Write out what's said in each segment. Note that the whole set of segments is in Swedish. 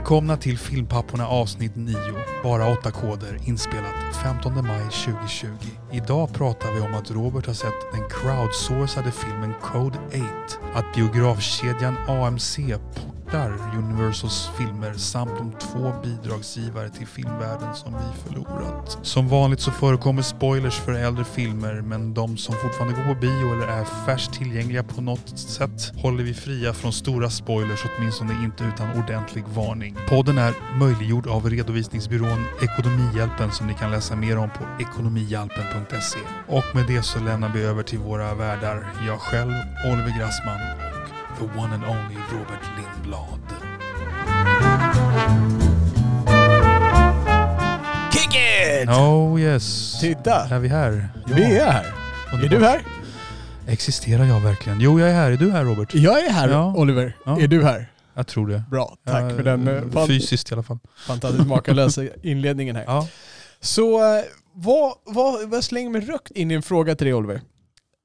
Välkomna till Filmpapporna avsnitt 9. Bara 8 koder inspelat 15 maj 2020. Idag pratar vi om att Robert har sett den crowdsourcade filmen Code 8. Att biografkedjan AMC portar Universals filmer samt de två bidragsgivare till filmvärlden som vi förlorat. Som vanligt så förekommer spoilers för äldre filmer men de som fortfarande går på bio eller är färskt tillgängliga på något sätt håller vi fria från stora spoilers åtminstone inte utan ordentlig varning. Podden är möjliggjord av redovisningsbyrån Ekonomihjälpen som ni kan läsa mer om på ekonomihjälpen.se. Och med det så lämnar vi över till våra värdar. Jag själv, Oliver Grassman the one and only Robert Lindblad. Kick it! Oh yes. Titta! Är vi här? Ja. Vi är här. Är du här? Existerar jag verkligen? Jo, jag är här. Är du här Robert? Jag är här Ja. Oliver. Ja. Är du här? Jag tror det. Bra, tack Ja, för den eh, Fysiskt i alla fall. fantastiskt makalösa inledningen här. Ja. Så eh, vad, vad, vad slänger mig rökt in i en fråga till dig Oliver?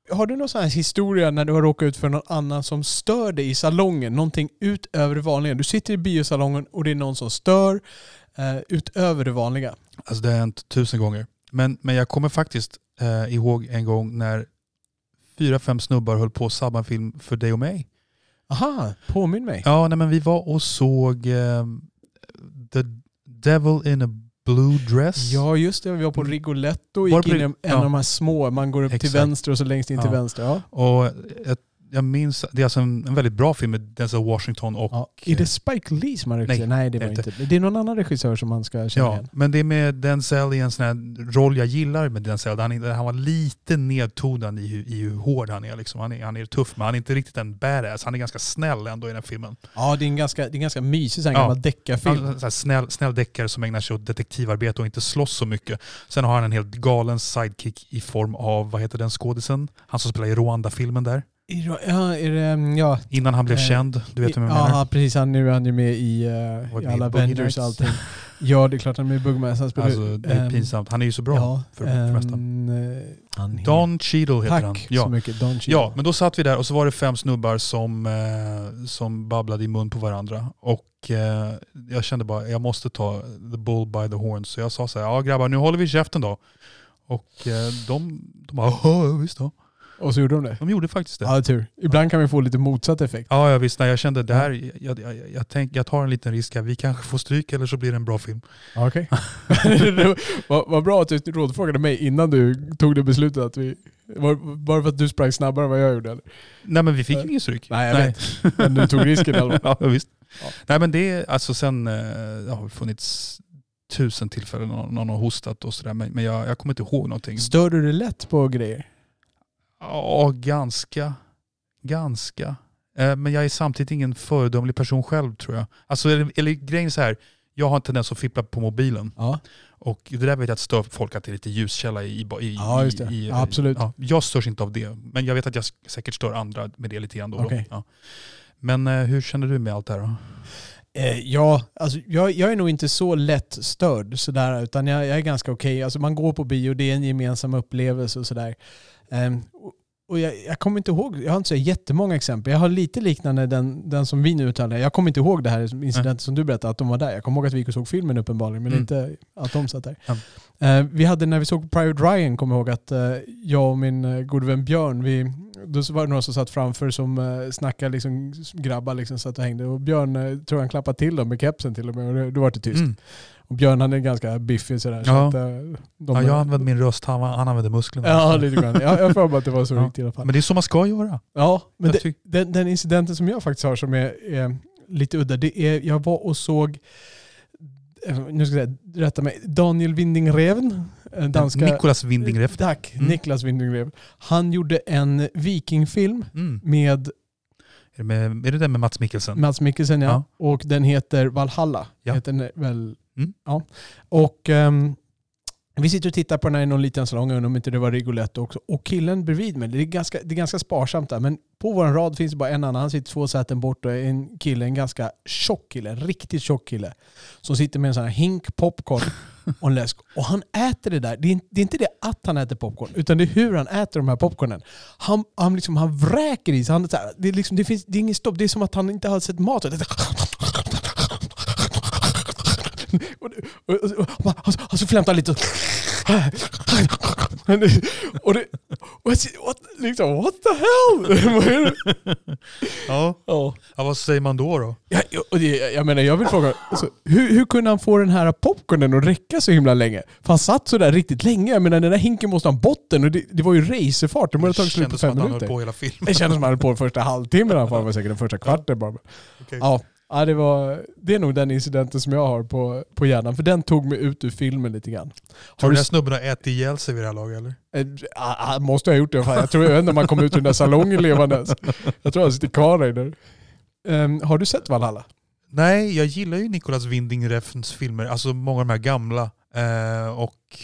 Har du någon sån här historia när du har råkat ut för någon annan som stör dig i salongen? Någonting utöver det vanliga? Du sitter i biosalongen och det är någon som stör eh, utöver det vanliga. Alltså det har hänt tusen gånger. Men, men jag kommer faktiskt eh, ihåg en gång när fyra, fem snubbar höll på att sabba en film för dig och mig. Aha, påminn mig. Ja, nej, men vi var och såg eh, The Devil in a Blue Dress. Ja just det, vi var på Rigoletto och gick in i en Rig- av ja. de här små, man går upp till Exakt. vänster och så längst in till Ja. vänster. Ja. Och jag, jag minns, det är alltså en, en väldigt bra film med Denzel Washington och... Ja. Är det Spike Lee som har regisserat? Nej, det var inte. inte. Det är någon annan regissör som man ska känna Ja, igen. men det är med Denzel i en sån här roll jag gillar med Denzel. där Han, han var lite nedtonad i, hur- i hur hård han är, liksom. han är. Han är tuff, men han är inte riktigt en badass. Han är ganska snäll ändå i den filmen. Ja, det är en ganska, det är en ganska mysig sån här Ja. gammal deckarfilm. Han här snäll, snäll deckare som ägnar sig åt detektivarbete och inte slåss så mycket. Sen har han en helt galen sidekick i form av, vad heter den skådisen? Han som spelar i Rwanda-filmen där. Ja, är det, mm, ja, Innan han blev Eh, känd. Du vet vem jag menar? ja, precis. Han, nu är han ju med i, uh, i i alla Avengers och allting. Ja, det är klart han är med i spelar, Alltså, det är ehm, pinsamt. Han är ju så bra. Ja, för- för det mesta. han Don Cheadle heter Tack han. så mycket. Don Cheadle. Ja, men då satt vi där och så var det fem snubbar som, eh, som babblade i mun på varandra. Och eh, jag kände bara, jag måste ta the bull by the horns. Så jag sa så här, ja grabbar nu håller vi käften då. Och eh, de, de bara, ja visst då. Och så gjorde de det. De gjorde faktiskt det. Ja, tur. Ibland kan vi få lite motsatt effekt. Ja, ja visst. Nej, jag kände det här, jag, jag, jag, tänk, jag tar en liten risk här. Vi kanske får stryk eller så blir det en bra film. Okej. vad, vad bra att du rådfrågade mig innan du tog det beslutet att vi... Var, bara för att du sprang snabbare än vad jag gjorde eller? Nej men vi fick Nej. ingen stryk. Nej, jag vet. Men du tog risken i alla fall. ja, visst. Ja. Nej men det är alltså sen, eh, det har funnits tusen tillfällen någon, någon har hostat och sådär. Men, men jag, jag kommer inte ihåg någonting. Stör du dig lätt på grejer? Ja, ganska. Ganska. Eh, Men jag är samtidigt ingen föredömlig person själv tror jag. Alltså, eller, eller grejen är så här, jag har en tendens att fippla på mobilen. Ja. Och det där vet jag att stör folk att det är lite ljuskälla i... i Ja, just det. i- Ja, absolut. Ja, jag störs inte av det. Men jag vet att jag säkert stör andra med det lite grann då. och då. Men eh, hur känner du med allt det här då? Eh, ja, alltså jag, jag är nog inte så lätt störd sådär, utan jag, jag är ganska okej. Alltså man går på bio, det är en gemensam upplevelse och sådär. Eh, och- jag, jag kommer inte ihåg, jag har inte så jättemånga exempel. Jag har lite liknande den, den som vi nu uttalar. Jag kommer inte ihåg det här incidenten som du berättade, att de var där. Jag kommer ihåg att vi gick och såg filmen uppenbarligen, men Mm. inte att de satt där. Ja. Eh, vi hade, när vi såg Private Ryan, kommer jag ihåg att eh, jag och min uh, gode vän Björn, vi, då var det några som satt framför som uh, snackade, liksom, grabbar liksom satt och hängde. Och Björn uh, tror han klappade till dem med kepsen till och med, och då var det tyst. Och Björn han är ganska biffig sådär. Så Ja. att, eh, de, Ja, jag använder min röst, han, han använder musklerna. Ja, lite grann. Jag jag mig att det var så Ja. riktigt i alla fall. Men det är så man ska göra. Ja, men det, den, den incidenten som jag faktiskt har som är, är lite udda, det är, jag var och såg, eh, nu ska jag säga, rätta mig, Daniel Winding-Refn, eh, danska... Nicolas Winding Refn. Tack, Mm. Niklas Winding-Refn. Han gjorde en vikingfilm Mm. med Är, det med, är det den med Mats Mikkelsen? Mats Mikkelsen, ja. Ja. Och den heter Valhalla. Ja. Heter den väl? Mm. Ja. Och ehm, vi sitter och tittar på den här i någon liten salong, jag undrar om inte det var Rigoletto också. Och killen bredvid mig, det är ganska, det är ganska sparsamt där, men på vår rad finns det bara en annan. Han sitter två säten bort och är en kille, en ganska tjock kille, en riktigt tjock kille. Som sitter med en sån här hink popcorn och en läsk. Och han äter det där. Det är, inte- det är inte det att han äter popcorn, utan det är hur han äter de här popcornen. Han, han, liksom, han vräker i sig. Han, här, det, är liksom, det, finns, det är ingen stopp. Det är som att han inte har sett mat. Och, och, och, och, så- flämtar han lite. och- det, och jag ser- what, liksom, what the hell? Det? Ja. Ja. ja, vad säger man då då? Ja, och det, jag menar, jag vill fråga, alltså, hur, hur kunde han få den här popcornen att räcka så himla länge? För han satt så där riktigt länge. Jag menar, den där hinken måste ha en botten och det, det var ju racerfart. Det tagit slut på kändes som att han höll på hela filmen. Det kändes som att han höll på första halvtimmen i alla fall. Det säkert den första kvarten bara. Okej. Ja, ja det, var, det är nog den incidenten som jag har på, på hjärnan. För den tog mig ut ur filmen lite grann. Tror Har du du, den snubben har ätit ihjäl sig vid det här laget eller? eh, ah, ah, måste jag ha gjort det? Jag tror om man kom ut ur den där salongen levandes. Jag tror han sitter kvar där. där. Ehm, har du sett Valhalla? Nej, jag gillar ju Nicolas Winding Refns filmer, alltså många av de här gamla. Eh, och,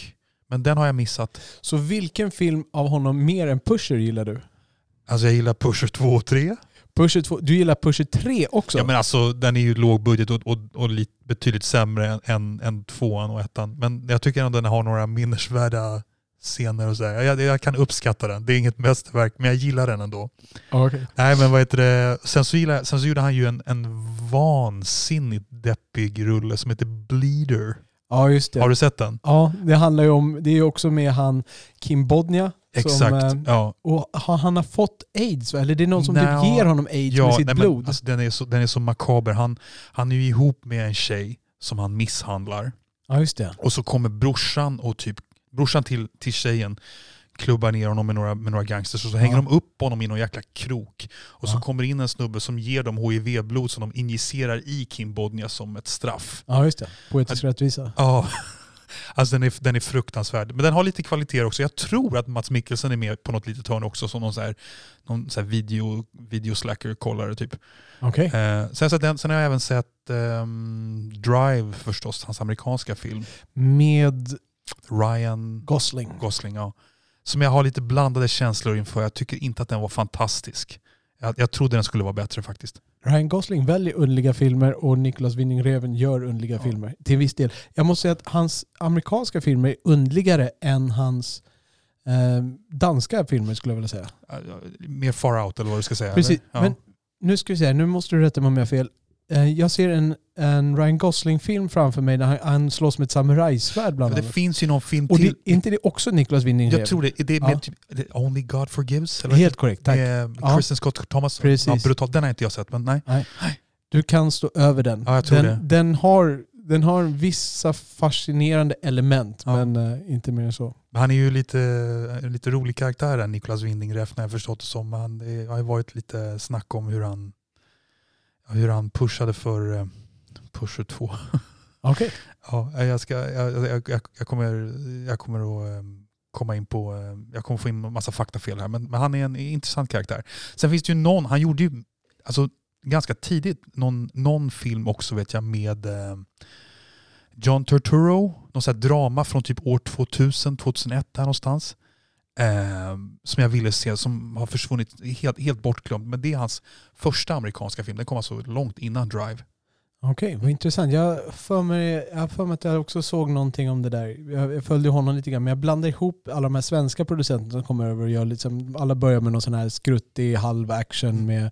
men den har jag missat. Så vilken film av honom mer än Pusher gillar du? Alltså jag gillar Pusher 2 och 3. Pusher 2, du gillar Pusher 3 också? Ja men alltså den är ju låg budget och, och, och lite, betydligt sämre än, än, tvåan och ettan. Men jag tycker ändå den har några minnesvärda scener och sådär. Jag, jag kan uppskatta den. Det är inget mästerverk men jag gillar den ändå. Ja, okej. Nej men vad heter det, sen så, gillar, sen så gjorde han ju en, en vansinnigt deppig rulle som heter Bleeder. ja just det. Har du sett den? Ja, det handlar ju om, det är ju också med han Kim Bodnia. Exakt. Som, eh, ja. och har han har fått aids? Eller det är någon som typ ger honom aids med sitt nej, blod? Men, alltså, den, är så, den är så makaber. Han, han är ju ihop med en tjej som han misshandlar. ja just det. Och så kommer brorsan och typ brorsan till, till tjejen klubbar ner honom med några, med några gangsters och så hänger Ja. de upp honom i någon jäkla krok. Och så Ja. kommer in en snubbe som ger dem HIV-blod som de injicerar i Kim Bodnia som ett straff. Ja just det. Poetisk rättvisa. Ja, alltså den är, den är fruktansvärd. Men den har lite kvaliteter också. Jag tror att Mats Mikkelsen är med på något litet hörn också som någon så här, någon så här video, videoslacker-kollare typ. Okej. Eh, sen, sett den, sen har jag även sett ehm, Drive förstås, hans amerikanska film. Med Ryan Gosling. Gosling, ja. Som jag har lite blandade känslor inför. Jag tycker inte att den var fantastisk. Jag, jag trodde den skulle vara bättre faktiskt. Ryan Gosling väljer underliga filmer och Nicolas Winding Refn gör underliga Ja. filmer. Till viss del. Jag måste säga att hans amerikanska filmer är underligare än hans eh, danska filmer skulle jag vilja säga. Mer far out eller vad du ska säga. Precis. Ja. Men nu ska vi se, nu måste du rätta mig om jag har fel. Eh, jag ser en, en Ryan Gosling-film framför mig där han, han slåss med ett samurajsvärd bland Men det annat. finns ju någon film Och det, till. är inte det också Nicolas Winding jag tror det. Det är Ja. typ, Only God Forgives? Eller? Helt korrekt, tack. Ja. Kristen Scott Thomas. Precis. Ja, brutalt. Den har inte jag sett, men nej. Du kan stå över den. Ja, jag tror den, det. Den har, den har vissa fascinerande element, Ja. men eh, inte mer än så. Han är ju lite, en lite rolig karaktär den Nicolas Winding Refn har jag förstått det som. Han, det har ju varit lite snack om hur han, hur han pushade för eh, Pusher 2. Okej. Ja, jag, ska, jag, jag, jag, jag kommer, jag kommer att eh, komma in på, eh, jag kommer få in en massa faktafel här, men, men han är en intressant karaktär. Sen finns det ju någon, han gjorde ju alltså, ganska tidigt någon, någon film också vet jag med eh, John Turturro, någon sån här drama från typ år 2000, 2001 där någonstans. Eh, som jag ville se, som har försvunnit, helt, helt bortglömd. Men det är hans första amerikanska film, den kom alltså långt innan Drive. Okej, vad intressant. Jag för mig, jag för mig att jag också såg någonting om det där. Jag, jag följde honom lite grann, men jag blandar ihop alla de här svenska producenterna som kommer över och gör liksom, alla börjar med någon sån här skruttig halv action med,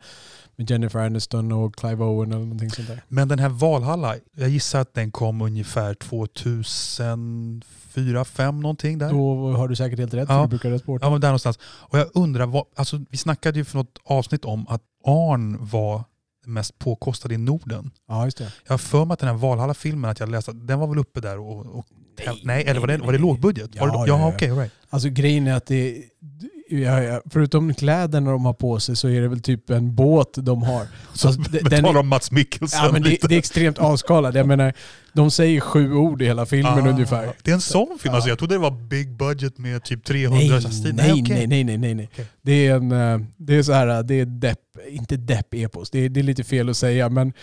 med Jennifer Aniston och Clive Owen eller någonting sånt där. Men den här Valhalla, jag gissar att den kom ungefär 2004, 2005 någonting där. Då har du säkert helt rätt, Ja. för du brukar rätt bort. Ja, men där någonstans. Och jag undrar, vad, alltså, vi snackade ju för något avsnitt om att Arn var mest påkostad i Norden. Ja, just det. Jag har för mig att den här Valhalla-filmen, att jag läste, den var väl uppe där och... och Nej, nej, eller var det, var det lågbudget? Ja, var det, ja, ja, ja. okej, all right. Alltså grejen är att det ja, ja, förutom kläderna de har på sig så är det väl typ en båt de har. Så Alltså, de- men den talar om Mats Mikkelsen Ja, men det, det är extremt avskalat. Jag menar, de säger sju ord i hela filmen Ah, ungefär. Det är en sån film, Ja. alltså, jag trodde det var big budget med typ 300 Nej, stil. nej, okej. nej, nej, nej, nej, nej. Okej. Det är en, eh, det är så här, det är depp, inte depp-epos, det det är lite fel att säga, men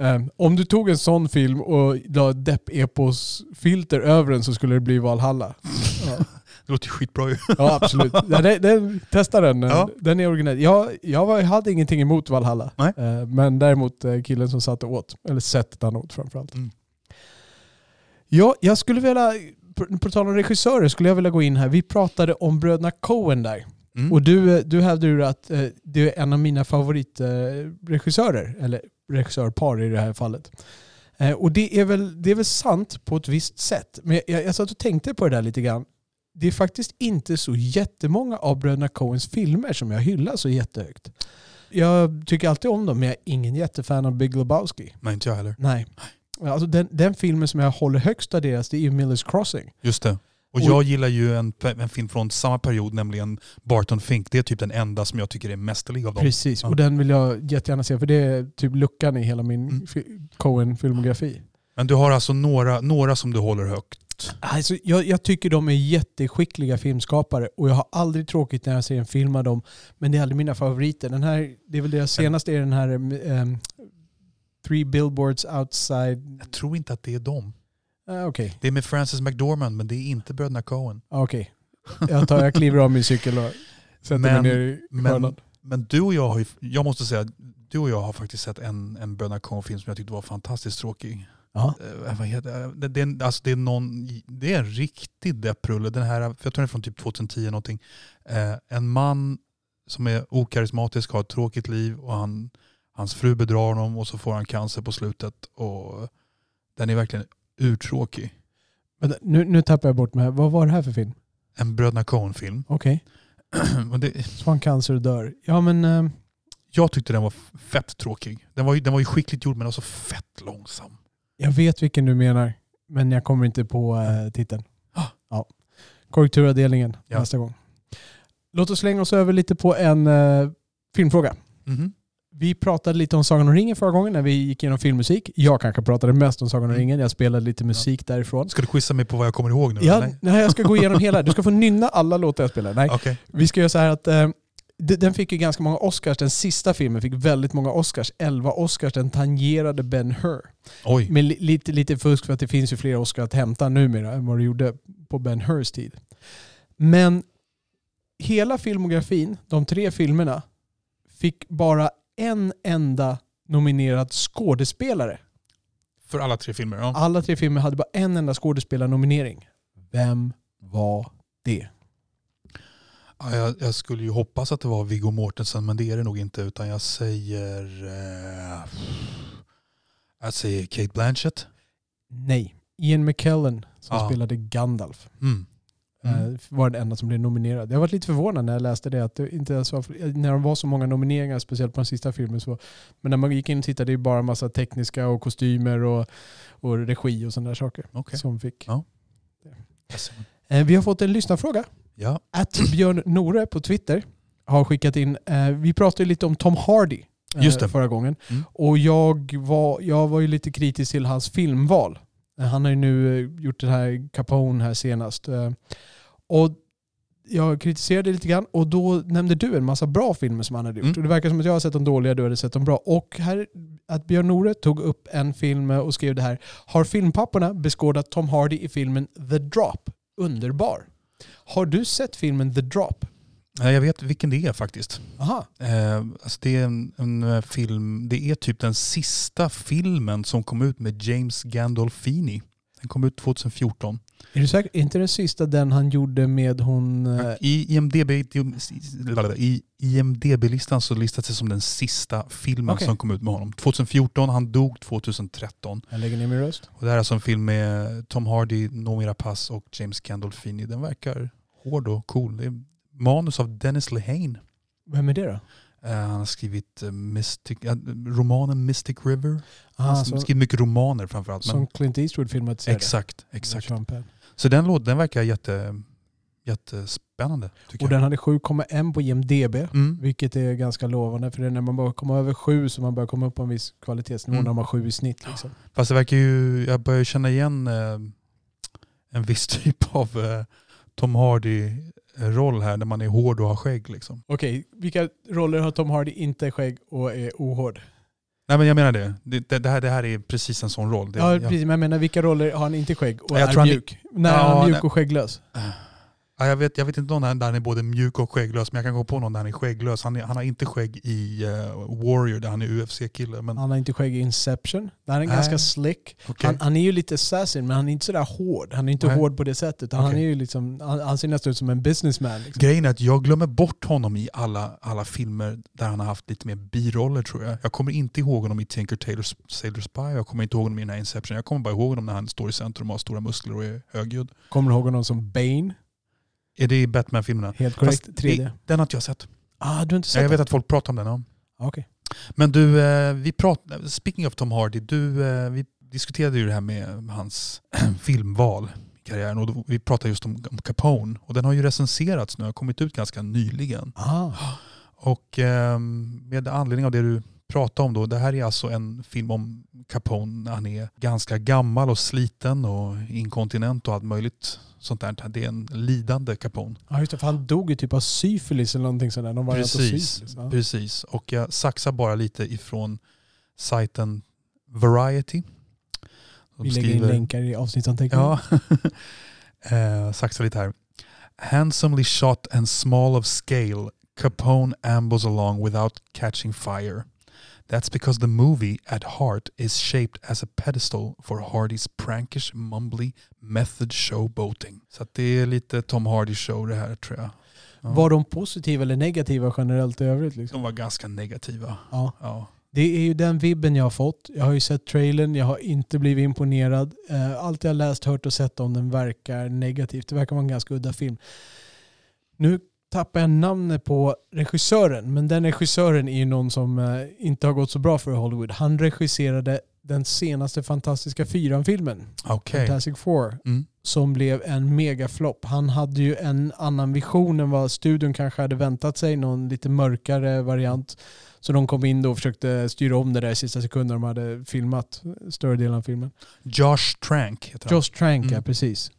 eh, om du tog en sån film och la depp-epos-filter över den så skulle det bli Valhalla. Ja, Det låter ju skitbra ju. ja absolut. Ja, det, det, testa den, Ja. den är originell. Jag, jag hade ingenting emot Valhalla, Nej. Eh, men däremot eh, killen som satt och åt, eller sättet han åt framförallt. Mm. Ja, jag skulle vilja, på, tal om regissörer, skulle jag vilja gå in här. Vi pratade om bröderna Coen där. Mm. Och du, du hävdade att eh, det är en av mina favoritregissörer, eller regissörpar i det här fallet. Eh, och det är, väl, det är väl sant på ett visst sätt. Men jag, jag, jag satt och tänkte på det där lite grann. Det är faktiskt inte så jättemånga av bröderna Coens filmer som jag hyllar så jättehögt. Jag tycker alltid om dem, men jag är ingen jättefan av Big Lebowski. Nej, inte jag heller. Nej. Alltså den, den filmen som jag håller högst av deras, det är ju Miller's Crossing. Just det. Och jag gillar ju en, en film från samma period, nämligen Barton Fink. Det är typ den enda som jag tycker är mästerlig av dem. Precis, och den vill jag jättegärna se för det är typ luckan i hela min Mm. fi- Coen-filmografi. Men du har alltså några, några som du håller högt. Alltså, jag, jag tycker de är jätteskickliga filmskapare och jag har aldrig tråkigt när jag ser en film av dem. Men det är aldrig mina favoriter. Den här, det är väl deras senaste, är den här um, Three Billboards Outside... Jag tror inte att det är dem. Ah, Okej, Det är med Frances McDormand, men det är inte bröderna Coen. ah, okej. Jag, tar- jag kliver av min cykel och sätter Men- mig ner i men-. Men du och jag har ju, jag måste säga, du och jag har faktiskt sett en, en bröderna Coen-film som jag tyckte var fantastiskt tråkig. Ja. Eh, vad heter det? Är en- alltså det, är någon, det är en riktig depprulle. Den här, för jag tror den är från typ 2010 någonting. Eh, en man som är okarismatisk, har ett tråkigt liv och han, hans fru bedrar honom och så får han cancer på slutet. Och den är verkligen urtråkig. Vänta, nu, nu tappar jag bort mig. Vad var det här för film? En bröderna Coen-film. Okej. Det, Så han cancer och dör. Ja men... ehm, jag tyckte den var fett tråkig. Den var, ju, den var ju skickligt gjord men också fett långsam. Jag vet vilken du menar, men jag kommer inte på uh, titeln. Ja. Korrekturavdelningen Ja. nästa gång. Låt oss slänga oss över lite på en eh, filmfråga. Mhm. Vi pratade lite om Sagan om ringen förra gången när vi gick igenom filmmusik. Jag kanske pratade mest om Sagan om Mm. ringen. Jag spelade lite musik därifrån. Ska du quizza mig på vad jag kommer ihåg nu? Ja, eller? nej, jag ska gå igenom hela. Du ska få nynna alla låtar jag spelar. Nej, Okej. vi ska göra så här att eh, den fick ju ganska många Oscars. Den sista filmen fick väldigt många Oscars. 11 Oscars. Den tangerade Ben Hur. Oj. Men li- lite, lite fusk för att det finns ju fler Oscar att hämta numera än vad det gjorde på Ben Hurs tid. Men hela filmografin, de tre filmerna, fick bara en enda nominerad skådespelare. För alla tre filmer? Ja. Alla tre filmer hade bara en enda skådespelarnominering. Vem var det? Ja, jag, jag skulle ju hoppas att det var Viggo Mortensen men det är det nog inte utan jag säger... Eh, jag säger Kate Blanchett. Nej. Ian McKellen som Ja. spelade Gandalf. Mm. Mm. eh, var den enda som blev nominerad. Jag var lite förvånad när jag läste det, att det inte ens var, när det var så många nomineringar, speciellt på den sista filmen. Så, men när man gick in och tittade, det är bara en massa tekniska och kostymer och, och regi och sådana där saker Okej. som fick. Ja. Eh, vi har fått en lyssnarfråga. Ja. Att Björn Nore på Twitter har skickat in, eh, vi pratade lite om Tom Hardy eh, Just det. förra gången. Mm. Och jag var, jag var ju lite kritisk till hans filmval. Han har ju nu gjort det här Capone här senast. Och jag kritiserade lite grann och då nämnde du en massa bra filmer som han hade gjort. Mm. Och det verkar som att jag har sett de dåliga, du hade sett de bra. Och här, att Björn Nore tog upp en film och skrev det här. Har filmpapporna beskådat Tom Hardy i filmen The Drop? Underbar. Har du sett filmen The Drop? Jag vet vilken det är faktiskt. Aha. Eh, alltså det är en, en eh, film, det är typ den sista filmen som kom ut med James Gandolfini. Den kom ut 2014. Är du säker? Är inte den sista den han gjorde med hon... eh, I IMDB, IMDB-listan så listas det som den sista filmen Okej. som kom ut med honom. 2014, han dog 2013. Jag lägger ner min röst. Och det här är alltså en film med Tom Hardy, Noomi Rapace och James Gandolfini. Den verkar hård och cool. Det är manus av Dennis Lehane. Vem är det då? Eh, han har skrivit eh, Mystic, romanen Mystic River. Han Ah, har som, skrivit mycket romaner framförallt. Som Clint Eastwood filmatiserade. exakt, exakt. Så den, låt, den verkar jätte, jättespännande. Och jag. den hade 7,1 på IMDB. Mm. Vilket är ganska lovande för det är när man börjar komma över 7 så man börjar komma upp på en viss kvalitetsnivå Mm. när man har 7 i snitt. Liksom. Fast det verkar ju, jag börjar känna igen eh, en viss typ av eh, Tom Hardy-roll här när man är hård och har skägg. Liksom. Okej, vilka roller har Tom Hardy inte skägg och är ohård? Nej men jag menar det. Det, det, här, det här är precis en sån roll. Det, ja, precis. Men jag menar vilka roller har han inte skägg och Jag är tror han- mjuk? När är Ja, han mjuk nej. och skägglös? Ja, jag, vet, jag vet inte någon där där han är både mjuk och skägglös, men jag kan gå på någon där han är skägglös. Han, är, han har inte skägg i eh, Warrior där han är UFC-kille. Men, Han har inte skägg i Inception. Där han är Nej. ganska slick. okej. Han, han är ju lite assassin, men han är inte sådär hård. Han är inte Nej. hård på det sättet. Han, Okej. är ju liksom, han, han ser nästan ut som en businessman. Liksom. Grejen är att jag glömmer bort honom i alla, alla filmer där han har haft lite mer biroller tror jag. Jag kommer inte ihåg honom i Tinker Tailor Sailor Spy, jag kommer inte ihåg honom i den här Inception. Jag kommer bara ihåg honom när han står i centrum och har stora muskler och är högljudd. Kommer du ihåg honom som Bane? Är det i Batman-filmerna? Helt korrekt. Fast 3D. det- Den har inte jag sett. Ah, du har inte sett Ja, jag vet den? att folk pratar om den. Ja. Ah, Okej. Men du, eh, vi prat, speaking of Tom Hardy, du, eh, vi diskuterade ju det här med hans filmval i karriären och vi pratade just om, om Capone och den har ju recenserats nu, har kommit ut ganska nyligen. Ah. Och eh, med anledning av det du pratade om då, det här är alltså en film om Capone han är ganska gammal och sliten och inkontinent och allt möjligt sånt där. Det är en lidande Capone. Ja, just det. För han dog ju typ av syfilis eller någonting sådär. Någon Precis, syfilis. Ja. precis. Och jag saxar bara lite ifrån sajten Variety. De Vi lägger in länkar i avsnittsanteckningen. Ja, eh, saxar lite här. Handsomely shot and small of scale, Capone ambles along without catching fire. That's because the movie at heart is shaped as a pedestal for Hardys prankish, mumbly method showboating. Så det är lite Tom Hardy show det här tror jag. Ja. Var de positiva eller negativa generellt i övrigt? Liksom? De var ganska negativa. Ja. Ja. Det är ju den vibben jag har fått. Jag har ju sett trailern, jag har inte blivit imponerad. Eh, Allt jag har läst, hört och sett om den verkar negativt. Det verkar vara en ganska udda film. Nu tappar jag namnet på regissören, men den regissören är ju någon som eh, inte har gått så bra för Hollywood. Han regisserade den senaste Fantastiska Fyran-filmen, Okej. Fantastic Four, Mm. som blev en megaflopp. Han hade ju en annan vision än vad studion kanske hade väntat sig, någon lite mörkare variant. Så de kom in då och försökte styra om det där i sista sekunden de hade filmat större delen av filmen. Josh Trank heter han. Josh Trank, ja Mm. precis.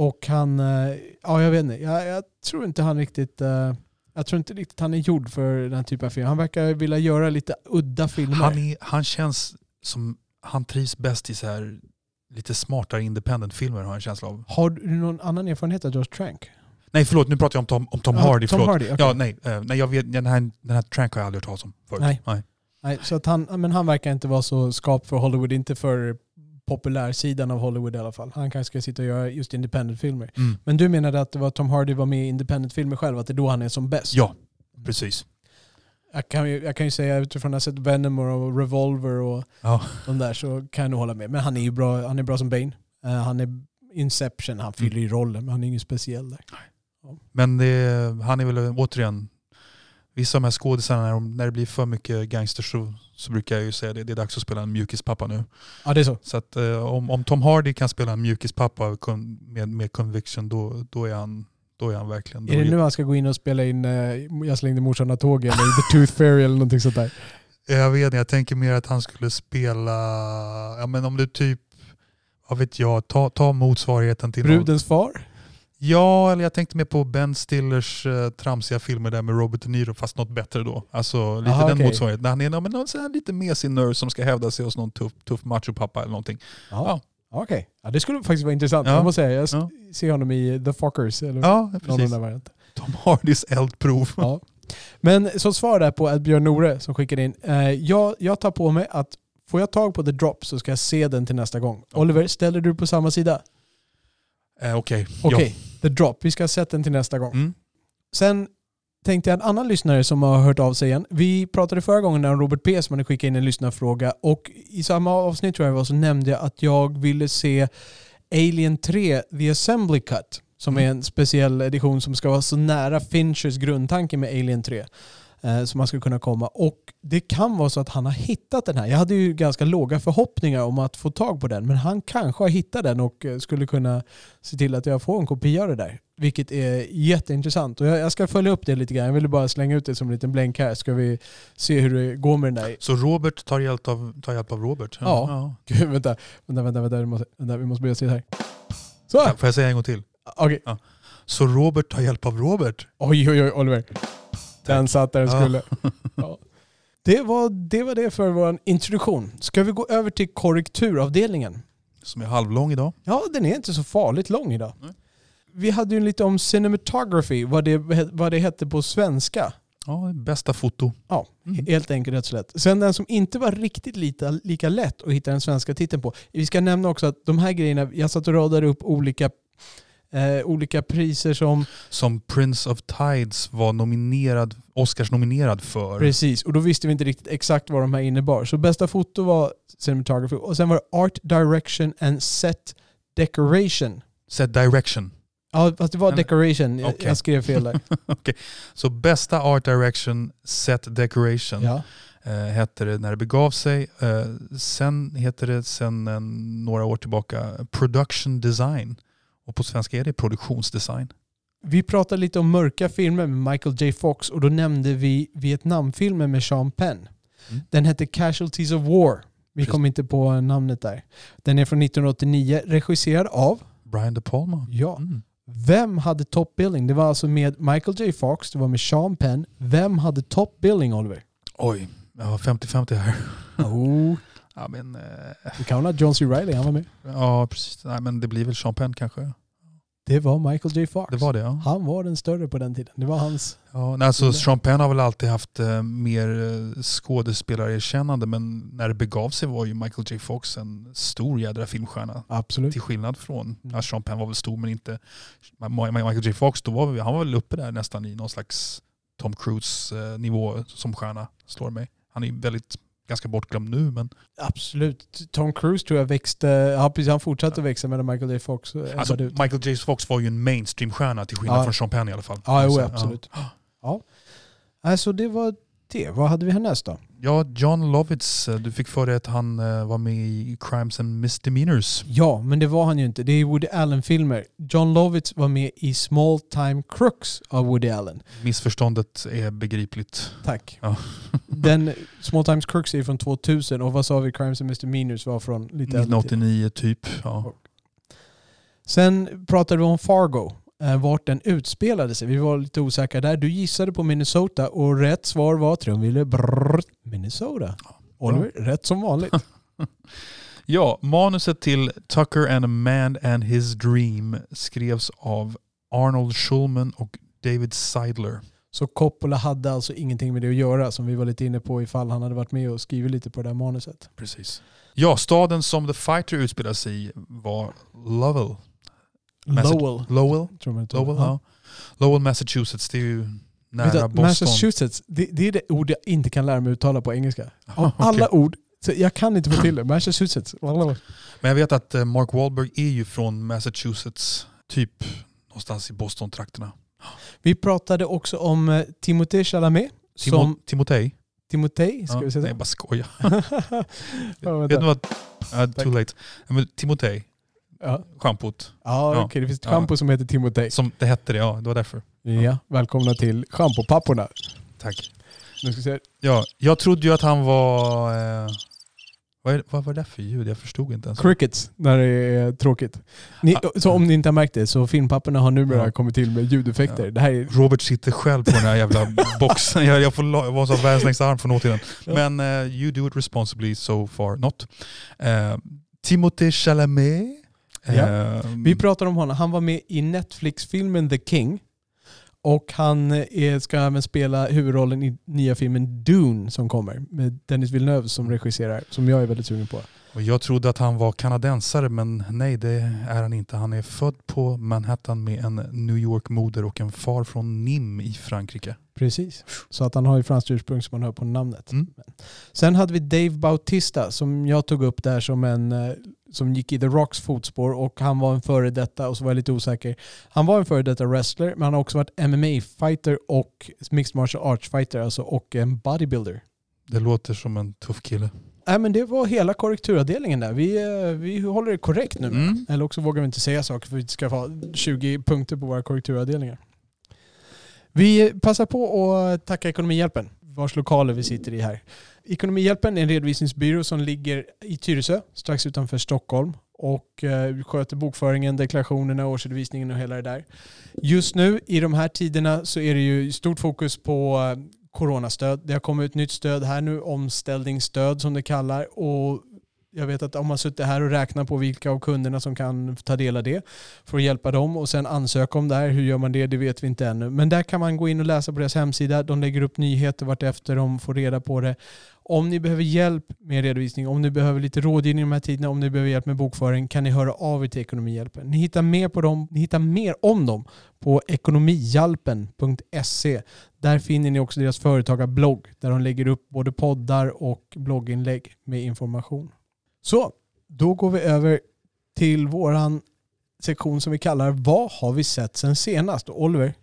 Och han, eh, ja jag vet inte, jag, jag tror inte han riktigt, eh, jag tror inte riktigt han är gjord för den här typen av film. Han verkar vilja göra lite udda filmer. Han, är, han känns som han trivs bäst i så här lite smartare independent-filmer har jag en känsla av. Har du någon annan erfarenhet av Josh Trank? Nej förlåt, nu pratar jag om Tom, om Tom Ja, Hardy. Tom förlåt. Hardy, okej. Ja, nej, eh, nej jag vet, den, här, den här Trank har jag aldrig hört talas om förut. Nej. nej. Nej, så att han, men han verkar inte vara så skap för Hollywood, inte för populärsidan av Hollywood i alla fall. Han kanske ska sitta och göra just independent-filmer. Mm. Men du menade att det var Tom Hardy var med i independent-filmer själv, att det är då han är som bäst? Ja, precis. Jag kan, ju, jag kan ju säga utifrån att jag sett Venom och Revolver och Ja. de där så kan jag nog hålla med. Men han är ju bra, han är bra som Bane. Eh, han är Inception, han fyller ju rollen, men han är ingen speciell där. Men det, han är väl återigen, vissa av de här skådisarna när, de, när det blir för mycket gangsters så, brukar jag ju säga det, det är dags att spela en mjukispappa nu. Ja, det är så. Så att eh, om, om Tom Hardy kan spela en mjukispappa med, med conviction då, då, är han, då är han verkligen... Är det nu han ska gå in och spela in eh, Jag slängde morsan av tåget eller The Tooth Fairy eller någonting sånt där? Jag vet inte, jag tänker mer att han skulle spela, ja men om du typ, vad vet jag, ta, ta motsvarigheten till någon- Brudens far? Ja, eller jag tänkte mer på Ben Stillers uh, tramsiga filmer där med Robert De Niro, fast något bättre då. Alltså lite Aha, den okej. motsvarigheten. När han är ja, men någon här lite mesig nörd som ska hävda sig hos någon tuff, tuff machopappa eller någonting. Ja. Okej. Ja, det skulle faktiskt vara intressant. Ja. Jag måste säga, jag Ja. ser honom i The Fuckers eller Ja, precis. där. Tom Hardys eldprov. Ja. Men som svar där på att Björn Nore som skickade in. Eh, jag, jag tar på mig att får jag tag på The Drop så ska jag se den till nästa gång. Oliver, ställer du på samma sida? Eh, Okej. Okej, The Drop. Vi ska sett den till nästa gång. Mm. Sen tänkte jag en annan lyssnare som har hört av sig igen. Vi pratade förra gången om Robert P som hade skickat in en lyssnarfråga och i samma avsnitt tror jag var så nämnde jag att jag ville se Alien 3 The Assembly Cut som Mm. är en speciell edition som ska vara så nära Finchers grundtanke med Alien 3 eh, som man ska kunna komma. Och det kan vara så att han har hittat den här. Jag hade ju ganska låga förhoppningar om att få tag på den men han kanske har hittat den och eh, skulle kunna se till att jag får en kopia av det där. Vilket är jätteintressant. Och jag, ska följa upp det lite grann. Jag ville bara slänga ut det som en liten blänk här. Ska vi se hur det går med den där. Så Robert tar hjälp av, tar hjälp av Robert? Ja. Gud, vänta, vänta, vänta, vänta, vi måste, vänta, vi måste börja se här. Så! Ja. Får jag säga en gång till? Okej. Så Robert tar hjälp av Robert? Oj, oj, oj, Oliver. Den satt där den Ja. skulle. Ja. Det, var, det var det för vår introduktion. Ska vi gå över till korrekturavdelningen? Som är halvlång idag. Ja, den är inte så farligt lång idag. Nej. vi hade ju lite om cinematography, vad det, vad det hette på svenska. Ja, bästa foto. Ja, Mm. helt enkelt rätt så lätt. Sen den som inte var riktigt lika, lika lätt att hitta den svenska titeln på. Vi ska nämna också att de här grejerna, jag satt och radade upp olika, eh, olika priser som, Som Prince of Tides var nominerad, Oscars nominerad för. precis, och då visste vi inte riktigt exakt vad de här innebar. Så bästa foto var cinematography och sen var det art direction and set decoration. Set direction. Ja, fast det var decoration. Jag, Okej. jag skrev fel där. Så bästa art direction, set decoration ja. eh, hette det när det begav sig. Eh, sen heter det sen eh, några år tillbaka production design. Och på svenska är det produktionsdesign. Vi pratade lite om mörka filmer med Michael J Fox och då nämnde vi Vietnamfilmen med Sean Penn. Mm. Den hette Casualties of War. Vi Precis. kom inte på namnet där. Den är från 1989, regisserad av, Brian De Palma. ja, Mm. vem hade top billing? Det var alltså med Michael J Fox, det var med Sean Penn. Vem hade top billing Oliver? Oj, jag har 50-50 här. Oh, Ja, men, eh, det kan vara John C. Reilly, han var med. ja precis. Nej, men det blir väl Sean Penn kanske. Det var Michael J Fox. Det var det ja. Han var den större på den tiden. Det var hans... ja alltså, Sean Penn har väl alltid haft eh, mer eh, skådespelarerkännande men när det begav sig var ju Michael J Fox en stor jädra filmstjärna. Absolut. Till skillnad från, Mm. ja, Sean Penn var väl stor men inte, Michael J Fox då var, han var väl uppe där nästan i någon slags Tom Cruise eh, nivå som stjärna, slår mig. Han är väldigt, ganska bortglömd nu men Absolut. Tom Cruise tror jag växte, ja, precis, han fortsatte växa medan Michael J Fox alltså. Michael J Fox var ju en mainstream-stjärna till skillnad Ja. från Sean Penn i alla fall. Ja, jo, Alltså, absolut. Ja. Alltså det var det. Vad hade vi härnäst då? Ja, John Lovitz, eh, du fick för dig att han eh, var med i Crimes and Misdemeanors. Ja, men det var han ju inte. Det är Woody Allen-filmer. John Lovitz var med i Small Time Crooks av Woody Allen. Missförståndet är begripligt. Tack. Ja. Den Small Times Crooks är från 2000 och vad sa vi? Crimes and Misdemeanors var från lite äldre tid. 1989 typ. Ja. Sen pratade vi om Fargo. Eh, Vart den utspelade sig. Vi var lite osäkra där. Du gissade på Minnesota och rätt svar var trumvirvel brrr, Minnesota. Oliver, rätt som vanligt. ja, manuset till Tucker and a Man and His Dream skrevs av Arnold Schulman och David Seidler. Så Coppola hade alltså ingenting med det att göra som vi var lite inne på ifall han hade varit med och skrivit lite på det där manuset. Precis. Ja, staden som The Fighter utspelar sig i var Lovell. Lowell. Lowell? Tror man. Lowell, ja. Lowell, Massachusetts. Det är ju nära att Boston. Massachusetts, det, det är det ord jag inte kan lära mig uttala på engelska. Av alla ord, så jag kan inte få till det. Massachusetts. Men jag vet att eh, Mark Wahlberg är ju från Massachusetts, typ någonstans i Boston-trakterna. Vi pratade också om eh, Timothée Chalamet. Timo- Som Timotej? Timothée, ska Ja, vi säga nej, så? bara skoja. ja, Vet du vad? Uh, too late. Men Timotej, ja. schampot. Ja, Ja. okej. Det finns ett Ja. schampo som heter Timothée. Som det hette det, ja. Det var därför. Ja, välkomna till Schampopapporna. Tack. Nu ska vi se. Ja, jag trodde ju att han var... Eh, vad, är, vad var det för ljud? Jag förstod inte ens. Crickets, när det är tråkigt. Ni, så om ni inte har märkt det, så filmpapporna har numera Ja. kommit till med ljudeffekter. Ja. Det här är... Robert sitter själv på den här jävla boxen. Jag, jag får la- jag var så världens längsta arm för något till den. Ja. Men eh, you do it responsibly so far not. Uh, Timothée Chalamet. Ja. Eh, Vi pratar om honom. Han var med i Netflix-filmen The King. Och han är, ska även spela huvudrollen i nya filmen Dune som kommer. Med Dennis Villeneuve som regisserar. Som jag är väldigt sugen på. Och jag trodde att han var kanadensare men nej det är han inte. Han är född på Manhattan med en New York-moder och en far från Nîmes i Frankrike. Precis. Så att han har ju franskt ursprung som man hör på namnet. Mm. Sen hade vi Dave Bautista som jag tog upp där som en eh, som gick i The Rocks fotspår och han var en före detta och så var jag lite osäker. Han var en före detta wrestler men han har också varit MMA-fighter och mixed martial arts-fighter alltså och en bodybuilder. Det låter som en tuff kille. Nej men det var hela korrekturavdelningen där. Vi, eh, vi håller det korrekt nu. Mm. Eller också vågar vi inte säga saker för vi ska ha 20 punkter på våra korrekturavdelningar. Vi passar på att tacka Ekonomihjälpen, vars lokaler vi sitter i här. Ekonomihjälpen är en redovisningsbyrå som ligger i Tyresö, strax utanför Stockholm. Och eh, sköter bokföringen, deklarationerna, årsredovisningen och hela det där. Just nu i de här tiderna så är det ju stort fokus på eh, coronastöd. Det har kommit ett nytt stöd här nu, omställningsstöd som det kallar. Och Jag vet att om man suttit här och räknat på vilka av kunderna som kan ta del av det för att hjälpa dem och sen ansöka om det här. Hur gör man det? Det vet vi inte ännu. Men där kan man gå in och läsa på deras hemsida. De lägger upp nyheter vartefter de får reda på det. Om ni behöver hjälp med redovisning, om ni behöver lite rådgivning i de här tiderna, om ni behöver hjälp med bokföring kan ni höra av er till Ekonomihjälpen. Ni hittar mer, på dem, ni hittar mer om dem på ekonomihjälpen.se. Där finner ni också deras företagarblogg där de lägger upp både poddar och blogginlägg med information. Så, då går vi över till våran sektion som vi kallar Vad har vi sett sen senast? Och Oliver,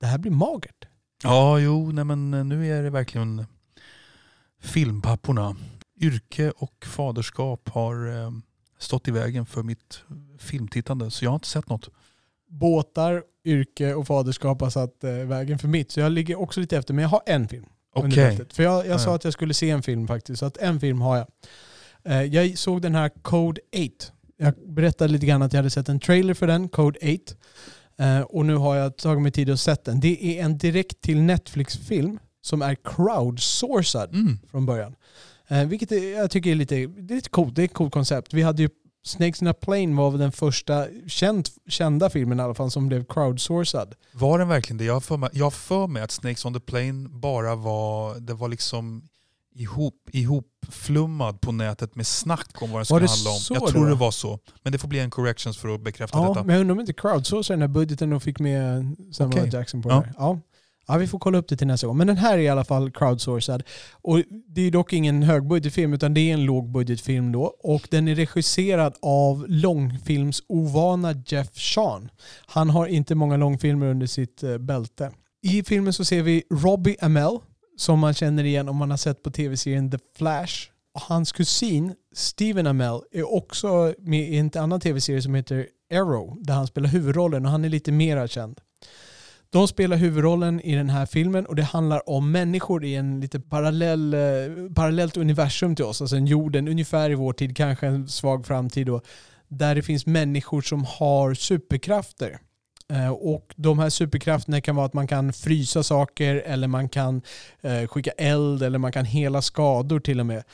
det här blir magert. Ja, jo, nej men eh, nu är det verkligen filmpapporna. Yrke och faderskap har eh, stått i vägen för mitt filmtittande så jag har inte sett något. Båtar, yrke och faderskap har satt eh, vägen för mitt. Så jag ligger också lite efter, men jag har en film. bältet. För jag, jag sa att jag skulle se en film faktiskt, så att en film har jag. Eh, Jag såg den här Code 8. Jag berättade lite grann att jag hade sett en trailer för den, Code 8. Eh, Och nu har jag tagit mig tid att sett den. Det är en direkt till Netflix-film som är crowdsourcad Mm. från början. Eh, vilket är, jag tycker är lite, det är lite coolt. Det är ett coolt koncept. Vi hade ju Snakes in a Plane var väl den första känd, kända filmen i alla fall som blev crowdsourcad. Var den verkligen det? Jag har för mig, jag för mig att Snakes on the Plane bara var, det var liksom ihop, ihopflummad på nätet med snack om vad den skulle handla om. Jag tror det var så. Men det får bli en corrections för att bekräfta Ja, detta. men jag undrar om inte crowdsourcade den här budgeten och fick med Samuel Okej. Jackson på Ja. det här. Ja ja, vi får kolla upp det till nästa gång. Men den här är i alla fall crowdsourcad. Och det är dock ingen högbudgetfilm utan det är en lågbudgetfilm då. Och den är regisserad av långfilmsovana Jeff Sean. Han har inte många långfilmer under sitt eh, bälte. I filmen så ser vi Robbie Amell som man känner igen om man har sett på tv-serien The Flash. Och hans kusin Steven Amell är också med i en annan tv-serie som heter Arrow där han spelar huvudrollen och han är lite mera känd. De spelar huvudrollen i den här filmen och det handlar om människor i en lite parallell, eh, parallellt universum till oss, alltså en jorden ungefär i vår tid, kanske en svag framtid då, där det finns människor som har superkrafter. Eh, och de här superkrafterna kan vara att man kan frysa saker eller man kan eh, skicka eld eller man kan hela skador till och med.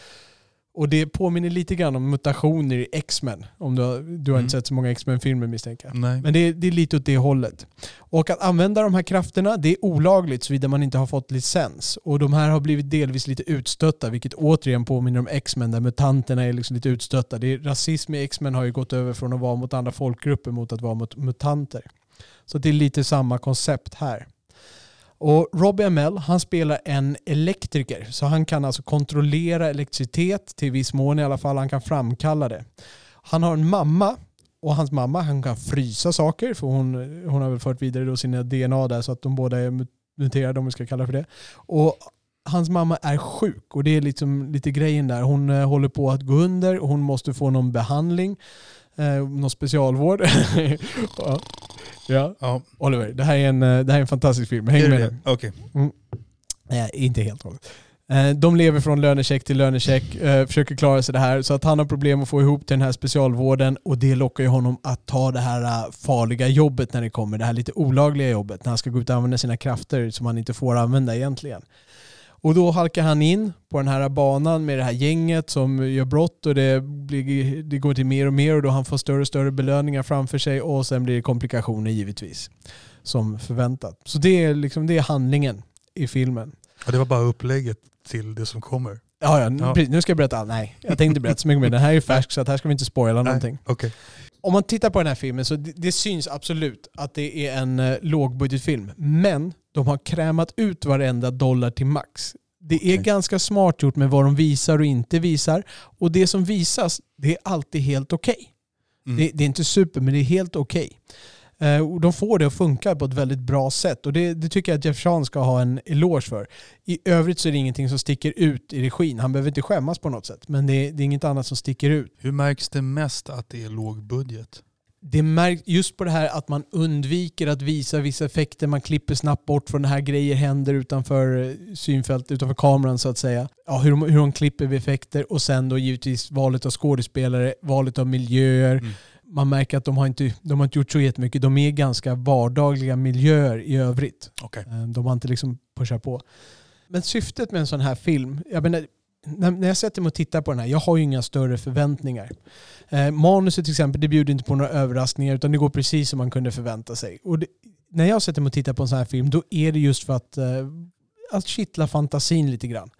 Och det påminner lite grann om mutationer i X-Men. Om du, har- du har Mm. inte sett så många X-Men-filmer misstänker jag. Nej. Men det är, det är lite åt det hållet. Och att använda de här krafterna, det är olagligt såvida man inte har fått licens. Och de här har blivit delvis lite utstötta, vilket återigen påminner om X-Men, där mutanterna är liksom lite utstötta. Det är, rasism i X-Men har ju gått över från att vara mot andra folkgrupper mot att vara mot mutanter. Så det är lite samma koncept här. Och Robbie Amell, han spelar en elektriker. Så han kan alltså kontrollera elektricitet till viss mån i alla fall. Han kan framkalla det. Han har en mamma och hans mamma han kan frysa saker för hon, hon har väl fört vidare då sina DNA där så att de båda är muterade om vi ska kalla det för det. Och hans mamma är sjuk och det är liksom lite grejen där. Hon eh, håller på att gå under och hon måste få någon behandling, eh, någon specialvård. ja ja, Ja, Oliver, det här är en, eh, det här är en fantastisk film. Häng med nu. det? Okej. Nej, inte helt och hållet. Eh, De lever från lönecheck till lönecheck, eh, försöker klara sig det här. Så att han har problem att få ihop till den här specialvården och det lockar ju honom att ta det här farliga jobbet när det kommer. Det här lite olagliga jobbet när han ska gå ut och använda sina krafter som han inte får använda egentligen. Och då halkar han in på den här banan med det här gänget som gör brott och det, blir, det går till mer och mer och då han får större och större belöningar framför sig och sen blir det komplikationer givetvis. Som förväntat. Så det är, liksom, det är handlingen i filmen. Ja, det var bara upplägget till det som kommer. Ja, ja, Ja. Precis, nu ska jag berätta. Nej, jag tänkte berätta så mycket mer. Den här är färsk så att här ska vi inte spoila någonting. Okej. Om man tittar på den här filmen så det, det syns absolut att det är en eh, lågbudgetfilm. Men de har krämat ut varenda dollar till max. Det är ganska smart gjort med vad de visar och inte visar. Och det som visas, det är alltid helt okej. Mm. Det, det är inte super, men det är helt okej. Och de får det att funka på ett väldigt bra sätt. Och det, det tycker jag att Jeff Sean ska ha en eloge för. I övrigt så är det ingenting som sticker ut i regin. Han behöver inte skämmas på något sätt. Men det, det är inget annat som sticker ut. Hur märks det mest att det är låg budget? Det märks just på det här att man undviker att visa vissa effekter. Man klipper snabbt bort från det här grejer händer utanför eh, synfält, utanför kameran så att säga. Ja, hur, de, hur de klipper vid effekter och sen då givetvis valet av skådespelare, valet av miljöer. Mm. Man märker att de har, inte, de har inte gjort så jättemycket. De är ganska vardagliga miljöer i övrigt. Okej. Eh, De har inte liksom pushat på. Men syftet med en sån här film, jag menar, när, när jag sätter mig och tittar på den här, jag har ju inga större förväntningar. Eh, manuset till exempel, det bjuder inte på några överraskningar utan det går precis som man kunde förvänta sig. Och det, när jag sätter mig och tittar på en sån här film, då är det just för att, eh, att kittla fantasin lite grann.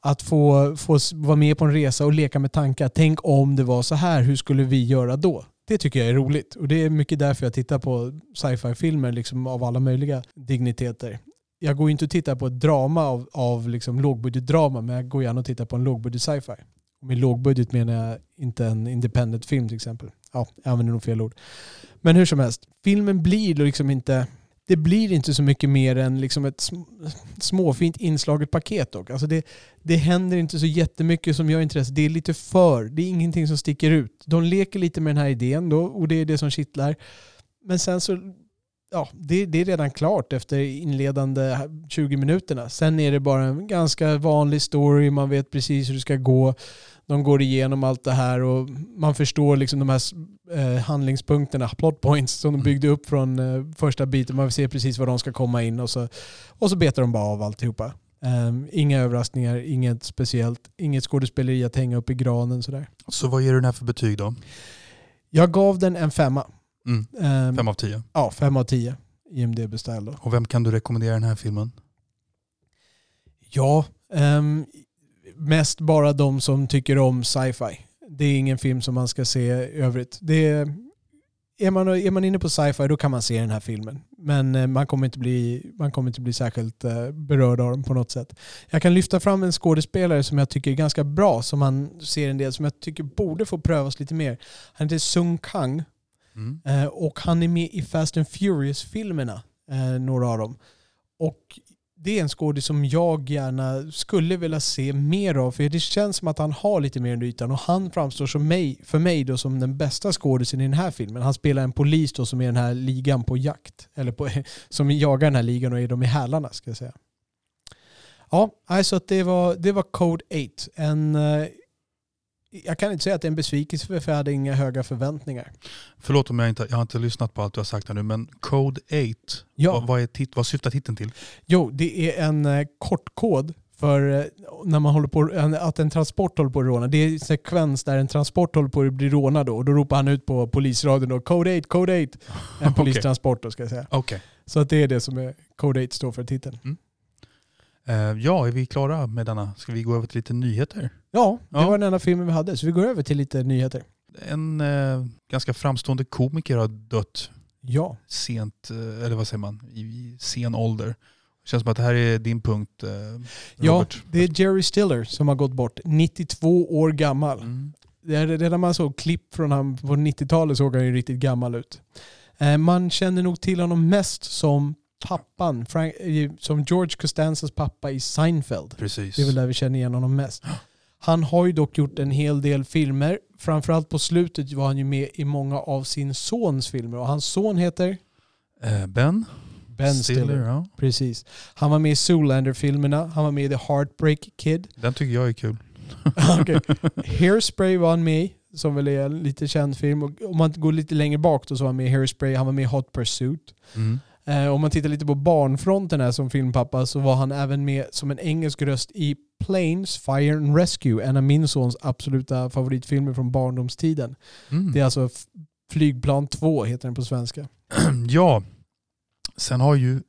Att få, få vara med på en resa och leka med tankar. Tänk om det var så här, hur skulle vi göra då? Det tycker jag är roligt. Och det är mycket därför jag tittar på sci-fi-filmer liksom av alla möjliga digniteter. Jag går ju inte och tittar på ett drama av, av liksom lågbudgetdrama, men jag går gärna och tittar på en lågbudget sci-fi. Och med lågbudget menar jag inte en independent film till exempel. Ja, jag använder nog fel ord. Men hur som helst, filmen blir liksom inte det blir inte så mycket mer än liksom ett småfint inslaget paket dock. Alltså det, det händer inte så jättemycket som gör intresse. Det är lite för, det är ingenting som sticker ut. De leker lite med den här idén då och det är det som kittlar. Men sen så, ja, det, det är redan klart efter inledande 20 minuterna. Sen är det bara en ganska vanlig story, man vet precis hur det ska gå de går igenom allt det här och man förstår liksom de här eh, handlingspunkterna, plot points som de mm. byggde upp från eh, första biten. Man ser precis var de ska komma in och så, och så betar de bara av alltihopa. Um, inga överraskningar, inget speciellt, inget skådespeleri att hänga upp i granen sådär. Så vad ger du den här för betyg då? Jag gav den en femma. Mm. Um, fem av tio? Ja, fem av tio. IMDB style då. Och vem kan du rekommendera den här filmen? Ja, um, mest bara de som tycker om sci-fi. Det är ingen film som man ska se i övrigt. Det är, är, man, är man inne på sci-fi då kan man se den här filmen. Men eh, man kommer inte bli, man kommer inte bli särskilt eh, berörd av den på något sätt. Jag kan lyfta fram en skådespelare som jag tycker är ganska bra, som man ser en del, som jag tycker borde få prövas lite mer. Han heter Sung Kang. Mm. Eh, och han är med i Fast and Furious-filmerna, eh, några av dem. Och det är en skådis som jag gärna skulle vilja se mer av. För det känns som att han har lite mer under ytan. Och han framstår som mig, för mig då som den bästa skådisen i den här filmen. Han spelar en polis då som är den här ligan på jakt. Eller på, som jagar den här ligan och är de i hälarna ska jag säga. Ja, alltså det var, det var Code 8. En eh, jag kan inte säga att det är en besvikelse för jag hade inga höga förväntningar. Förlåt om jag inte jag har inte lyssnat på allt du har sagt här nu, men Code 8, ja. vad, vad, är tit, vad syftar titeln till? Jo, det är en eh, kortkod för eh, när man håller på, att en transport håller på att råna. Det är en sekvens där en transport håller på att bli rånad då, och då ropar han ut på polisradion då, Code 8, Code 8. En polistransport då ska jag säga. Okay. Så att det är det som är Code 8 står för titeln. Mm. Uh, ja, är vi klara med denna? Ska vi gå över till lite nyheter? Ja, det ja. var den enda filmen vi hade, så vi går över till lite nyheter. En uh, ganska framstående komiker har dött ja. sent, uh, eller vad säger man, i, sen ålder. Det känns som att det här är din punkt, Ja, det är Jerry Stiller som har gått bort, 92 år gammal. Mm. Redan man såg klipp från honom på 90-talet såg han ju riktigt gammal ut. Man känner nog till honom mest som pappan, Frank, som George Costanzas pappa i Seinfeld. Precis. Det är väl där vi känner igen honom mest. Han har ju dock gjort en hel del filmer. Framförallt på slutet var han ju med i många av sin sons filmer. Och hans son heter? Uh, ben. Ben Stiller. Stiller ja. Precis. Han var med i Zoolander-filmerna. Han var med i The Heartbreak Kid. Den tycker jag är kul. okay. Hairspray var han med i, som väl är en lite känd film. Och om man går lite längre bak då så var han med i Hairspray. Han var med i Hot Pursuit. Mm. Eh, om man tittar lite på barnfronten här som filmpappa så var han även med som en engelsk röst i Planes, Fire and Rescue, en av min sons absoluta favoritfilmer från barndomstiden. Mm. Det är alltså Flygplan 2 heter den på svenska. ja, sen har ju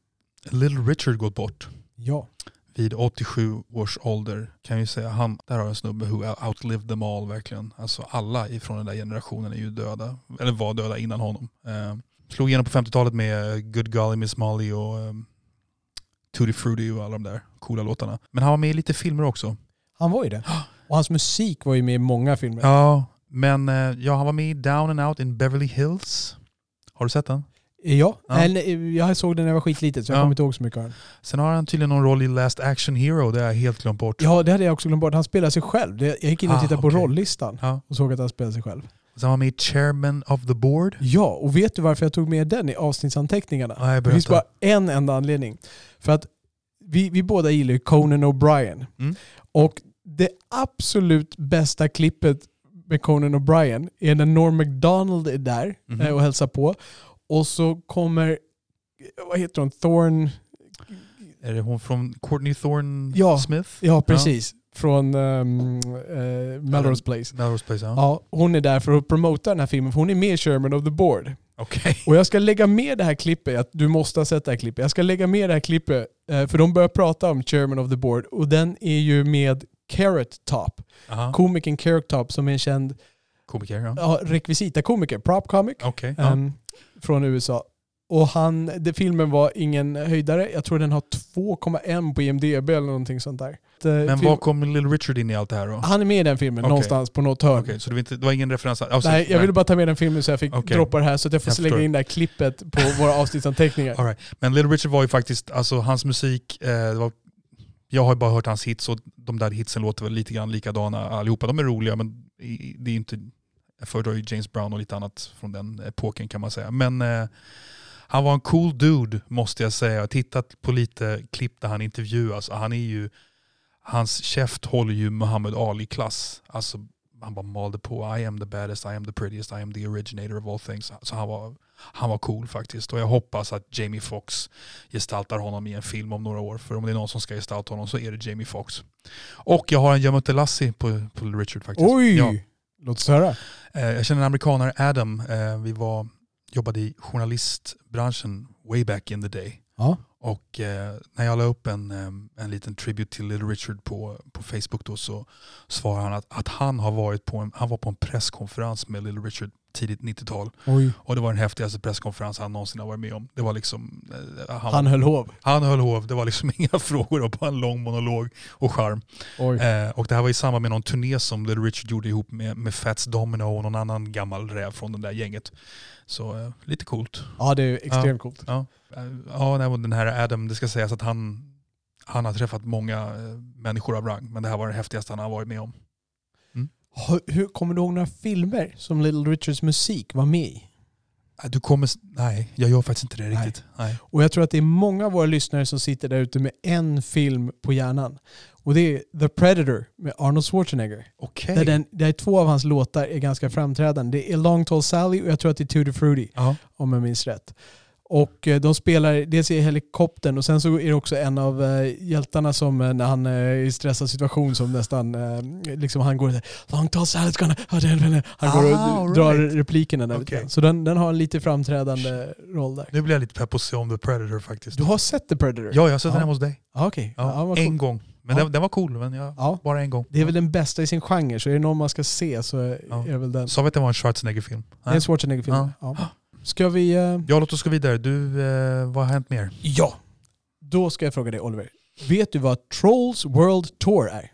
Little Richard gått bort. Ja. Vid 87 års ålder kan jag ju säga. Han, där har en snubbe who outlived them all verkligen. Alltså alla ifrån den där generationen är ju döda. Eller var döda innan honom. Eh, Slog igenom på 50-talet med Good Golly Miss Molly och um, Tutti Frutti och alla de där coola låtarna. Men han var med i lite filmer också. Han var ju det. Och hans musik var ju med i många filmer. Ja, men eh, ja, han var med i Down and Out in Beverly Hills. Har du sett den? Ja, ja. Jag såg den när jag var skitliten så jag ja. kommer inte ihåg så mycket av den. Sen har han tydligen någon roll i Last Action Hero, det har jag helt glömt bort. Ja, det hade jag också glömt bort. Han spelar sig själv. Jag gick in och ah, tittade ah, på okay. rolllistan ja. och såg att han spelar sig själv. Han var med i Chairman of the Board. Ja, och vet du varför jag tog med den i avsnittsanteckningarna? Nej, det finns bara en enda anledning. För att vi, vi båda gillar ju Conan O'Brien. Mm. Och det absolut bästa klippet med Conan O'Brien är när Norm MacDonald är där mm. och hälsar på. Och så kommer, vad heter hon, Thorn... Är det hon från Courtney Thorne ja, Smith? Ja, precis. Ja från um, uh, Melrose Place. Melrose Place, ja. Ja, hon är där för att promota den här filmen, för hon är med Sherman of the Board. Okej. Och jag ska lägga med det här klippet, du måste ha sett det här klippet. Jag ska lägga med det här klippet, eh, för de börjar prata om Chairman of the Board och den är ju med Carrot Top. Aha. Komikern Carrot Top som är en känd Komiker, ja. rekvisita-komiker, prop comic, Okej. ja. ehm, från USA. Och han, det, filmen var ingen höjdare. Jag tror den har 2,1 på IMDB eller någonting sånt där. Men var kom Little Richard in i allt det här då? Han är med i den filmen Okej. någonstans på något hörn. Okej, så det var, inte, det var ingen referens? Alltså, Nej, jag ville bara ta med den filmen så jag fick Okej. droppa det här så att jag får Jag förstår. in det här klippet på våra avsnittsanteckningar. All right. Men Little Richard var ju faktiskt, alltså hans musik, eh, var, jag har ju bara hört hans hits och de där hitsen låter väl lite grann likadana allihopa. De är roliga men det är inte, jag föredrar ju James Brown och lite annat från den epoken kan man säga. Men eh, han var en cool dude måste jag säga. Jag har tittat på lite klipp där han intervjuas han är ju, hans käft håller ju Muhammad Ali-klass. Alltså han bara malde på I am the baddest, I am the prettiest, I am the originator of all things. Så han var, han var cool faktiskt. Och jag hoppas att Jamie Foxx gestaltar honom i en film om några år. För om det är någon som ska gestalta honom så är det Jamie Foxx. Och jag har en Yamutte Lassie på, på Richard faktiskt. Oj! Ja. Låt oss höra. Eh, Jag känner en amerikanare, Adam. Eh, Vi var, jobbade i journalistbranschen way back in the day. Ja. Och eh, när jag la upp en, eh, en liten tribute till Little Richard på, på Facebook då så svarade han att, att han har varit på en, han var på en presskonferens med Little Richard tidigt 90-tal. Oj. Och det var den häftigaste presskonferens han någonsin har varit med om. Det var liksom, eh, han, Han höll hov. han höll hov, det var liksom inga frågor och bara en lång monolog och charm. Eh, och det här var i samband med någon turné som Little Richard gjorde ihop med, med Fats Domino och någon annan gammal räv från det där gänget. Så eh, lite coolt. Ja, det är extremt coolt. Ja, Eh, ja nej, och den här Adam, det ska sägas att han, han har träffat många eh, människor av rang, men det här var det häftigaste han har varit med om. Hur, kommer du ihåg några filmer som Little Richards musik var med i? Eh, Du kommer, nej, jag gör faktiskt inte det Nej. riktigt. Nej. Och jag tror att det är många av våra lyssnare som sitter där ute med en film på hjärnan. Och det är The Predator med Arnold Schwarzenegger. Okej. Där, den, där två av hans låtar är ganska framträdande. Det är Long Tall Sally och jag tror att det är Tutti Fruity. Ja. om jag minns rätt. Och eh, de spelar dels i helikoptern och sen så är det också en av eh, hjältarna som eh, när han är i stressad situation som nästan, liksom han går Long tall sally's gonna... Han går och Ah, drar right. replikerna där grann. Så den, den har en lite framträdande roll där. Nu blir jag lite pepp på att se om The Predator faktiskt. Du har sett The Predator? Ja, jag har sett den Ja. hemma hos dig. Ah, Okej. Ja, Ja, en gång. Men Ja. den, den var cool, men jag, Ja. bara en gång. Det är väl den bästa i sin genre, så är det någon man ska se så är det väl den. Sa vi att det var en Schwarzenegger-film? Det är en Schwarzenegger-film. Ja. Ska vi... eh, Ja, låt oss gå vidare. Du, eh, vad har hänt mer? Ja! Då ska jag fråga dig Oliver. Vet du vad Trolls World Tour är?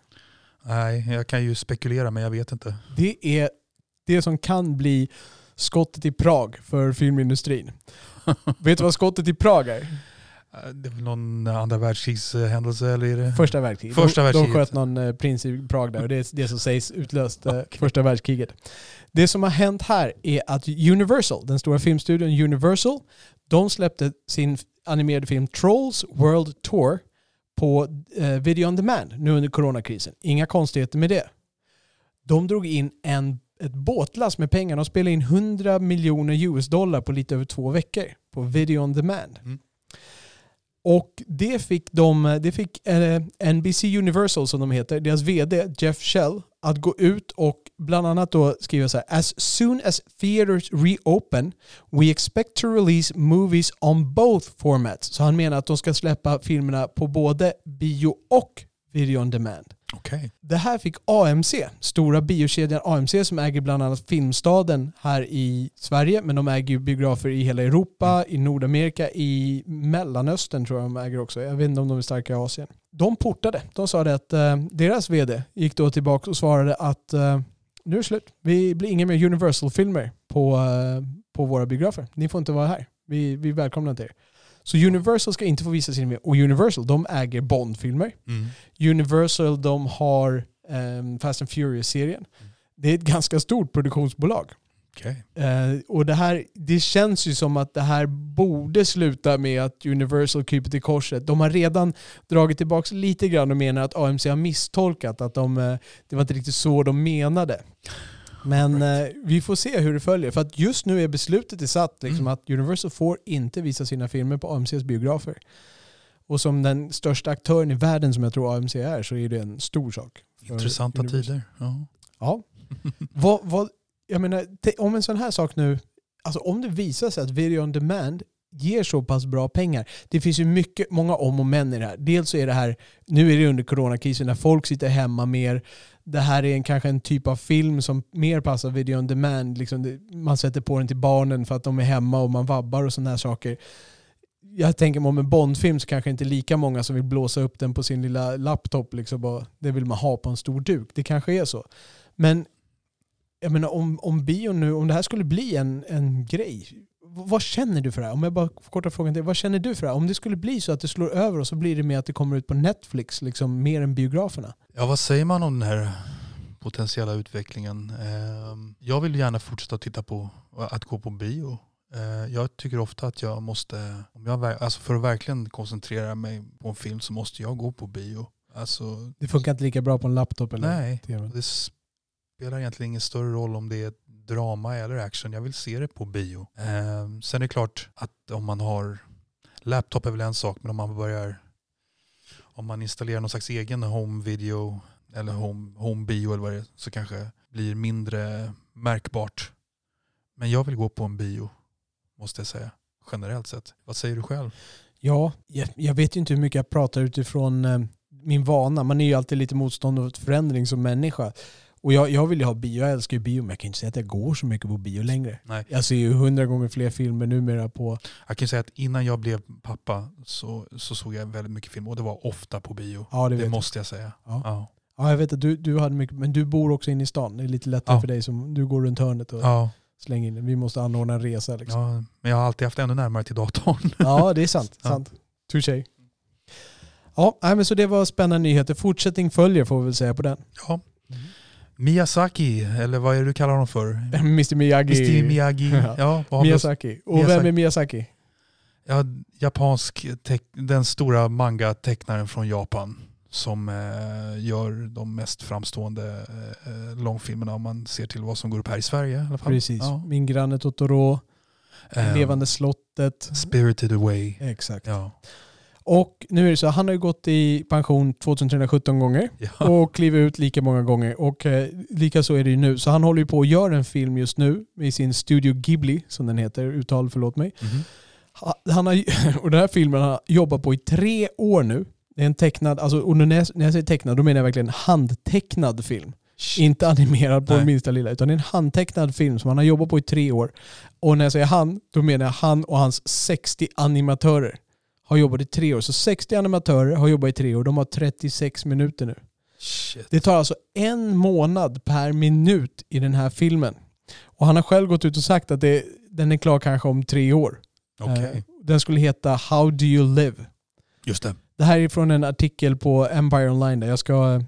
Nej, jag kan ju spekulera men jag vet inte. Det är det som kan bli skottet i Prag för filmindustrin. Vet du vad skottet i Prag är? Eh, Det är väl någon andra världskrigshändelse eller är det? Första världskriget. Första de, de världskriget. sköt någon eh, prins i Prag där och det är det som sägs utlöst eh, Okej. första världskriget. Det som har hänt här är att Universal, den stora filmstudion Universal, de släppte sin animerade film Trolls World Tour på eh, video on demand nu under coronakrisen. Inga konstigheter med det. De drog in en, ett båtlass med pengar. De spelade in 100 miljoner US-dollar på lite över två veckor på video on demand. Mm. Och det fick, de, det fick eh, NBC Universal som de heter, deras VD Jeff Shell, att gå ut och bland annat då skriva så här As soon as theaters reopen we expect to release movies on both formats. Så han menar att de ska släppa filmerna på både bio och video on demand. Okej. Det här fick AMC, stora biokedjan AMC som äger bland annat Filmstaden här i Sverige, men de äger ju biografer i hela Europa, i Nordamerika, i Mellanöstern tror jag de äger också. Jag vet inte om de är starka i Asien. De portade. De sa det att eh, deras vd gick då tillbaka och svarade att eh, nu är det slut. Vi blir inga mer Universal-filmer på, eh, på våra biografer. Ni får inte vara här. Vi, vi välkomnar inte er. Så Universal ska inte få visa sina filmer. Och Universal, de äger Bond-filmer. Mm. Universal de har ehm, Fast and Furious-serien. Det är ett ganska stort produktionsbolag. Okej. Eh, och det här, det känns ju som att det här borde sluta med att Universal kryper till korset. De har redan dragit tillbaka lite grann och menar att AMC har misstolkat, att de, eh, det var inte riktigt så de menade. Men eh, vi får se hur det följer. För att just nu är beslutet satt liksom, Mm. att Universal får inte visa sina filmer på AMCs biografer. Och som den största aktören i världen som jag tror AMC är så är det en stor sak. Intressanta Universal. tider. Ja. Ja. vad, vad, jag menar, om en sån här sak nu, alltså om det visar sig att video on demand ger så pass bra pengar. Det finns ju mycket, många om och men i det här. Dels så är det här, nu är det under coronakrisen när folk sitter hemma mer. Det här är en, kanske en typ av film som mer passar video on demand. Liksom det, man sätter på den till barnen för att de är hemma och man vabbar och sådana här saker. Jag tänker mig om en Bondfilm så kanske inte lika många som vill blåsa upp den på sin lilla laptop. Liksom det vill man ha på en stor duk. Det kanske är så. Men jag menar om, om bio nu, om det här skulle bli en, en grej, vad känner du för det här? Om jag bara korta frågan till vad känner du för det här? Om det skulle bli så att det slår över och så blir det med att det kommer ut på Netflix, liksom mer än biograferna. ja, vad säger man om den här potentiella utvecklingen? Ehm, Jag vill gärna fortsätta titta på att gå på bio. Eh, Jag tycker ofta att jag måste, om jag, alltså för att verkligen koncentrera mig på en film så måste jag gå på bio. Alltså, Det funkar inte lika bra på en laptop eller nej, TV. det spelar egentligen ingen större roll om det är drama eller action. Jag vill se det på bio. Eh, sen är det klart att om man har, laptop är väl en sak, men om man börjar, om man installerar någon slags egen home video eller home, home bio eller vad det är, så kanske det blir mindre märkbart. Men jag vill gå på en bio, måste jag säga, generellt sett. Vad säger du själv? Ja, jag, vet ju inte hur mycket jag pratar utifrån eh, min vana. Man är ju alltid lite motståndare till förändring som människa. Och jag, jag vill ju ha bio, jag älskar ju bio, men jag kan inte säga att jag går så mycket på bio längre. Nej. Jag ser ju hundra gånger fler filmer numera på... Jag kan säga att innan jag blev pappa så, så såg jag väldigt mycket film och det var ofta på bio. Ja, det Det, måste jag säga. Ja. Ja. Ja, jag vet att du, du hade mycket, men du bor också inne i stan. Det är lite lättare Ja. för dig som du går runt hörnet och Ja. slänger in. Vi måste anordna en resa liksom. Ja, men jag har alltid haft ännu närmare till datorn. Ja, det är sant. Ja. sant. Touché. Ja, men så det var spännande nyheter. Fortsättning följer får vi väl säga på den. Ja. Miyazaki, eller vad är det du kallar honom för? Mr Miyagi. Mr Miyagi. Ja. Ja, Miyazaki. Och Miyazaki. vem är Miyazaki? ja, japansk, den stora manga-tecknaren från Japan som eh, gör de mest framstående eh, långfilmerna om man ser till vad som går upp här i Sverige. I alla fall. Precis. Ja. Min granne Totoro, Eh, Levande slottet. Spirited Away. Exakt. Ja. Och nu är det så, han har ju gått i pension 2317 gånger Ja. och klivit ut lika många gånger. Och eh, lika så är det ju nu. Så han håller ju på att göra en film just nu i sin Studio Ghibli, som den heter, uttal förlåt mig. Ha- Han har, och den här filmen har han jobbat på i tre år nu. Det är en tecknad, alltså, och när jag, när jag säger tecknad då menar jag verkligen handtecknad film. Inte animerad på Nej. minsta lilla, utan det är en handtecknad film som han har jobbat på i tre år. Och när jag säger han, då menar jag han och hans 60 animatörer har jobbat i tre år. Så 60 animatörer har jobbat i tre år, de har 36 minuter nu. Shit. Det tar alltså en månad per minut i den här filmen. Och han har själv gått ut och sagt att det, den är klar kanske om tre år. Eh, Den skulle heta How Do You Live? Just det. Det här är från en artikel på Empire Online. Där jag ska eh,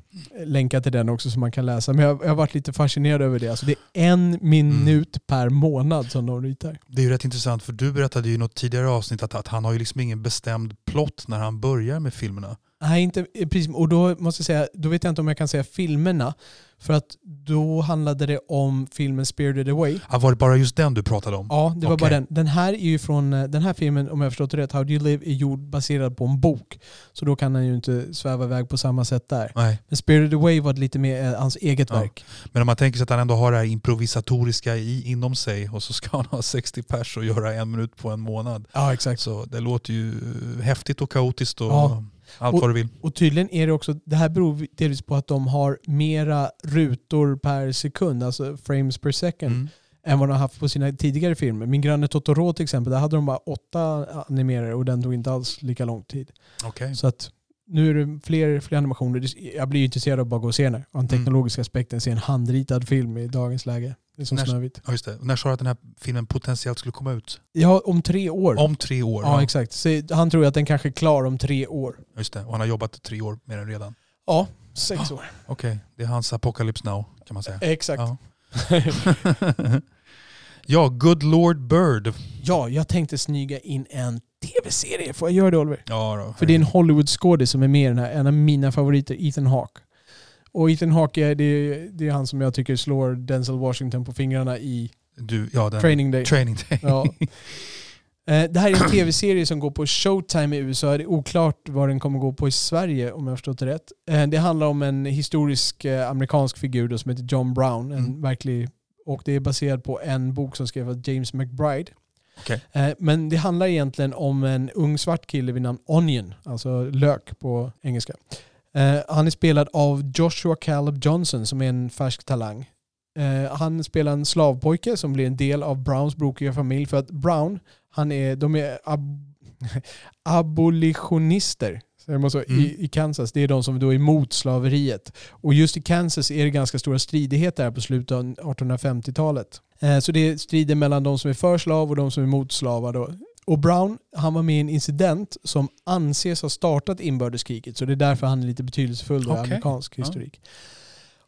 länka till den också så man kan läsa. Men jag, jag har varit lite fascinerad över det. Alltså det är en minut per månad som de ritar. Det är ju rätt intressant för du berättade ju i något tidigare avsnitt att, att han har ju liksom ingen bestämd plott när han börjar med filmerna. Nej, inte eh, precis. Och då måste jag säga, då vet jag inte om jag kan säga filmerna. För att då handlade det om filmen Spirited Away. Ah, var det bara just den du pratade om? Ja, det var Okej. bara den. Den här är ju från, eh, den här filmen, om jag förstått det rätt, How Do You Live, är gjord baserad på en bok. Så då kan han ju inte sväva iväg på samma sätt där. Nej. Men Spirited Away var lite mer eh, hans eget Ja. verk. Men om man tänker sig att han ändå har det här improvisatoriska i, inom sig och så ska han ha 60 pers och göra en minut på en månad. Ja, exakt. Så det låter ju häftigt och kaotiskt och Ja. allt vad du vill. Och tydligen är det också, det här beror delvis på att de har mera rutor per sekund, alltså frames per second, Mm. än vad de har haft på sina tidigare filmer. Min granne Totoro till exempel, där hade de bara åtta animerare och den tog inte alls lika lång tid. Okej. Så att nu är det fler, fler animationer. Jag blir ju intresserad av att bara gå och se den. Och den Mm. teknologiska aspekten, se en handritad film i dagens läge. Det är som När- Snövit. Ja, just det. När sa du att den här filmen potentiellt skulle komma ut? Ja, om tre år. Om tre år? ja, exakt. Så han tror att den kanske är klar om tre år. Just det. Och han har jobbat tre år med den redan. Ja, sex år. Okej, det är hans apocalypse now kan man säga. Exakt. Ja. ja, Good Lord Bird. Ja, jag tänkte smyga in en tv-serie. Får jag göra det Oliver? Ja, då. För det är en Hollywood-skådis som är med i den här. En av mina favoriter, Ethan Hawke. Och Ethan Hawke, är, det, är- det är han som jag tycker slår Denzel Washington på fingrarna i du, ja, den, Training Day. Training Day. Ja. Eh, Det här är en tv-serie som går på Showtime i USA. Det är oklart vad den kommer gå på i Sverige om jag har förstått det rätt. Eh, Det handlar om en historisk eh, amerikansk figur då, som heter John Brown. En Mm. verklig, och det är baserat på en bok som skrevs av James McBride. Okej. Eh, Men det handlar egentligen om en ung svart kille vid namn Onion, alltså lök på engelska. Eh, Han är spelad av Joshua Caleb Johnson som är en färsk talang. Eh, Han spelar en slavpojke som blir en del av Browns brokiga familj för att Brown, han är, de är ab abolitionister så Mm. i, i Kansas. Det är de som då är emot slaveriet. Och just i Kansas är det ganska stora stridigheter här på slutet av 1850-talet. Eh, Så det är strider mellan de som är för slav och de som är emot slavar. Då. Och Brown, han var med i en incident som anses ha startat inbördeskriget. Så det är därför han är lite betydelsefull då i amerikansk Ja. historik.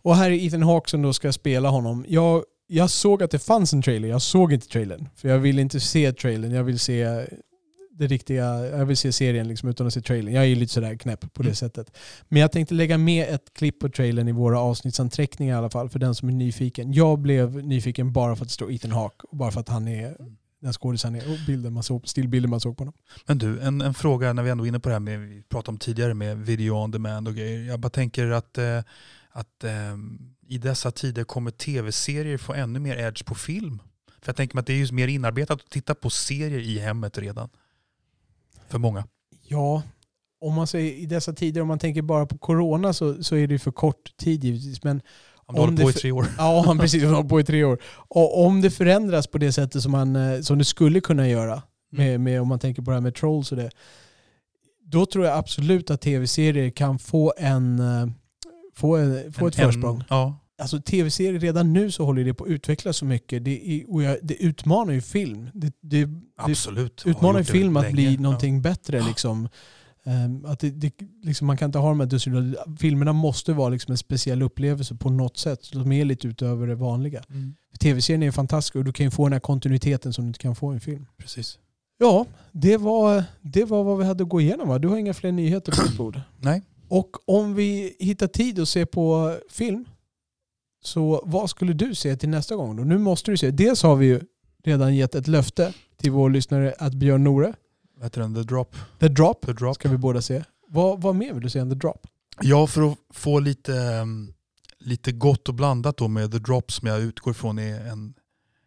Och här är Ethan Hawke som då ska spela honom. Jag, jag såg att det fanns en trailer, jag såg inte trailern. För jag vill inte se trailern, jag vill se det riktiga, jag vill se serien liksom utan att se trailern. Jag är ju lite sådär knäpp på det Mm. sättet. Men jag tänkte lägga med ett klipp på trailern i våra avsnittsanteckningar i alla fall, för den som är nyfiken. Jag blev nyfiken bara för att det står Ethan Hawke och bara för att han är den skådisen är och bilden man såg, stillbilden man såg på honom. Men du, en, en fråga när vi ändå är inne på det här med, vi pratade om tidigare med video on demand och grejer. Jag bara tänker att, eh, att eh, i dessa tider kommer tv-serier få ännu mer edge på film. För jag tänker mig att det är ju mer inarbetat att titta på serier i hemmet redan. För många. Ja, om man säger i dessa tider, om man tänker bara på corona så, så är det för kort tid givetvis. Men Om du Om håller på i tre år. Ja, precis. Hållit på i tre år. Och om det förändras på det sättet som, man, eh, som det skulle kunna göra, med, med, om man tänker på det här med trolls och det, då tror jag absolut att tv-serier kan få en eh, få, en, få En- ett försprång. Ja, Alltså tv-serier, redan nu så håller det på att utvecklas så mycket. Det, är, och jag, det utmanar ju film. Det, det, det absolut. Har utmanar ju det film att länge. bli Ja. någonting bättre. Liksom. Ehm, att det, det, liksom man kan inte ha de här dussinerna. Filmerna måste vara liksom en speciell upplevelse på något sätt. De är lite utöver det vanliga. Mm, Tv-serien är fantastisk och du kan ju få den här kontinuiteten som du inte kan få i en film. precis. Ja, det var, det var vad vi hade att gå igenom va? Du har inga fler nyheter på ditt bord? Nej. Och om vi hittar tid att se på film, så vad skulle du se till nästa gång då? Nu måste du se. Dels har vi ju redan gett ett löfte till vår lyssnare att Björn Nore, Vad heter den? The Drop. The Drop, The Drop. ska vi båda se. Vad, vad mer vill du se än The Drop? Ja, för att få lite, um, lite gott och blandat då med The Drop som jag utgår ifrån är en,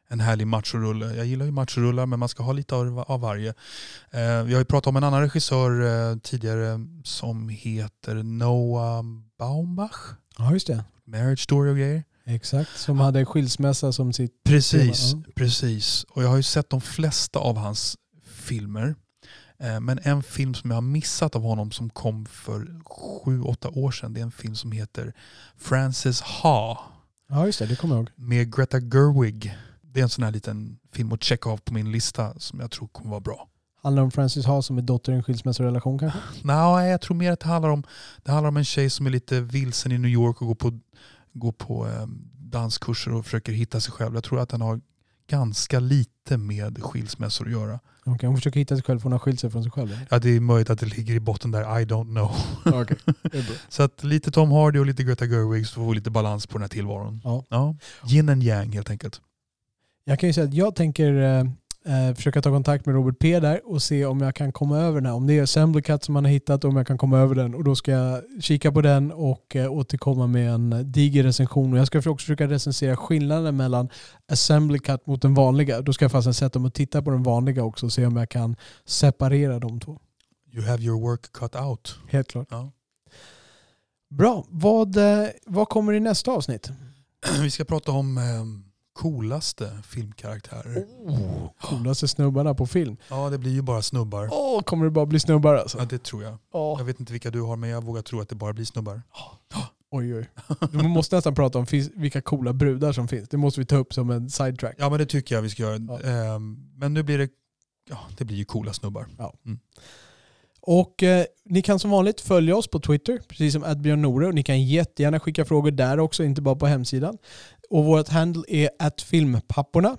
en härlig machorulle. Jag gillar ju machorullar men man ska ha lite av, av varje. Eh, vi har ju pratat om en annan regissör eh, tidigare som heter Noah Baumbach. Ja, just det. Marriage Story och grejer. Exakt, som hade skilsmässa som sitt... Precis, Tema, precis. Och jag har ju sett de flesta av hans filmer. Eh, Men en film som jag har missat av honom som kom för sju, åtta år sedan. Det är en film som heter Frances Ha Ja, just det. Det kommer jag ihåg. med Greta Gerwig. Det är en sån här liten film att checka av på min lista som jag tror kommer vara bra. Handlar om Francis Ha som är dotter i en skilsmässorelation kanske? Nej, jag tror mer att det handlar om, det handlar om en tjej som är lite vilsen i New York och går på, går på eh, danskurser och försöker hitta sig själv. Jag tror att den har ganska lite med skilsmässor att göra. Okej, hon försöker hitta sig själv för hon har skilt sig från sig själv. eller? Ja, det är möjligt att det ligger i botten där, I don't know. Det bra. Så att lite Tom Hardy och lite Greta Gerwig så får vi lite balans på den här tillvaron. Ja. Ja. Yin and yang helt enkelt. Jag kan ju säga att jag tänker eh, försöka ta kontakt med Robert P där och se om jag kan komma över den här. Om det är Assembly Cut som han har hittat, om jag kan komma över den. Och då ska jag kika på den och eh, återkomma med en diger recension. Och jag ska också försöka recensera skillnaden mellan Assembly Cut mot den vanliga. Då ska jag fastän sätta mig och titta på den vanliga också och se om jag kan separera de två. You have your work cut out. Helt klart. Ja. Bra. Vad, eh, vad kommer i nästa avsnitt? Vi ska prata om eh, coolaste filmkaraktärer. Oh, coolaste snubbarna på film. Ja, det blir ju bara snubbar. Åh, kommer det bara bli snubbar alltså? Ja, det tror jag. Åh. Jag vet inte vilka du har, men jag vågar tro att det bara blir snubbar. Oj, oj. Du måste nästan prata om vilka coola brudar som finns. Det måste vi ta upp som en sidetrack. Ja, men det tycker jag vi ska göra. Ja. Ehm, men nu blir det, ja, det blir ju coola snubbar. Och eh, ni kan som vanligt följa oss på Twitter, precis som Adbjörn Nore. Och ni kan jättegärna skicka frågor där också, inte bara på hemsidan. Och vårt handle är @filmpapporna.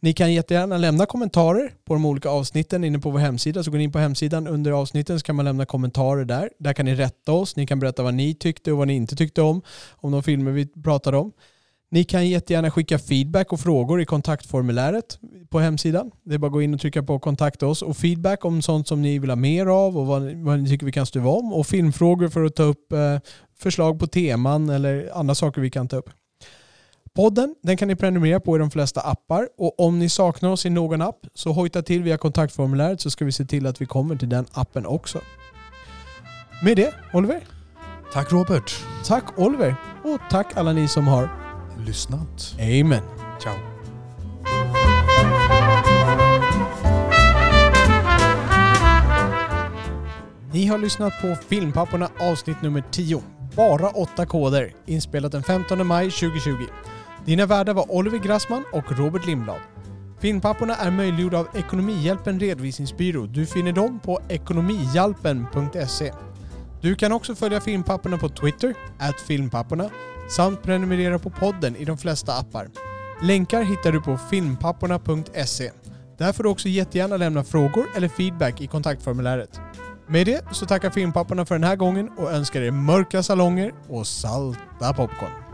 Ni kan jättegärna lämna kommentarer på de olika avsnitten inne på vår hemsida. Så går ni in på hemsidan under avsnitten så kan man lämna kommentarer där. Där kan ni rätta oss. Ni kan berätta vad ni tyckte och vad ni inte tyckte om, om de filmer vi pratade om. Ni kan jättegärna skicka feedback och frågor i kontaktformuläret på hemsidan. Det är bara att gå in och trycka på kontakta oss och feedback om sånt som ni vill ha mer av och vad, vad ni tycker vi kan stuva om och filmfrågor för att ta upp eh, förslag på teman eller andra saker vi kan ta upp. Podden den kan ni prenumerera på i de flesta appar och om ni saknar oss i någon app så hojta till via kontaktformuläret så ska vi se till att vi kommer till den appen också. Med det, Oliver. Tack Robert. Tack Oliver och tack alla ni som har Lyssnat. Amen. Ciao. Ni har lyssnat på Filmpapporna avsnitt nummer 10. Bara åtta koder. Inspelat den 15 maj 2020. Dina värdar var Oliver Grassman och Robert Lindblad. Filmpapporna är möjliggjorda av Ekonomihjälpen Redovisningsbyrå. Du finner dem på ekonomihjälpen.se. Du kan också följa Filmpapporna på Twitter, at filmpapporna, samt prenumerera på podden i de flesta appar. Länkar hittar du på filmpapporna.se. Där får du också jättegärna lämna frågor eller feedback i kontaktformuläret. Med det så tackar Filmpapporna för den här gången och önskar er mörka salonger och salta popcorn.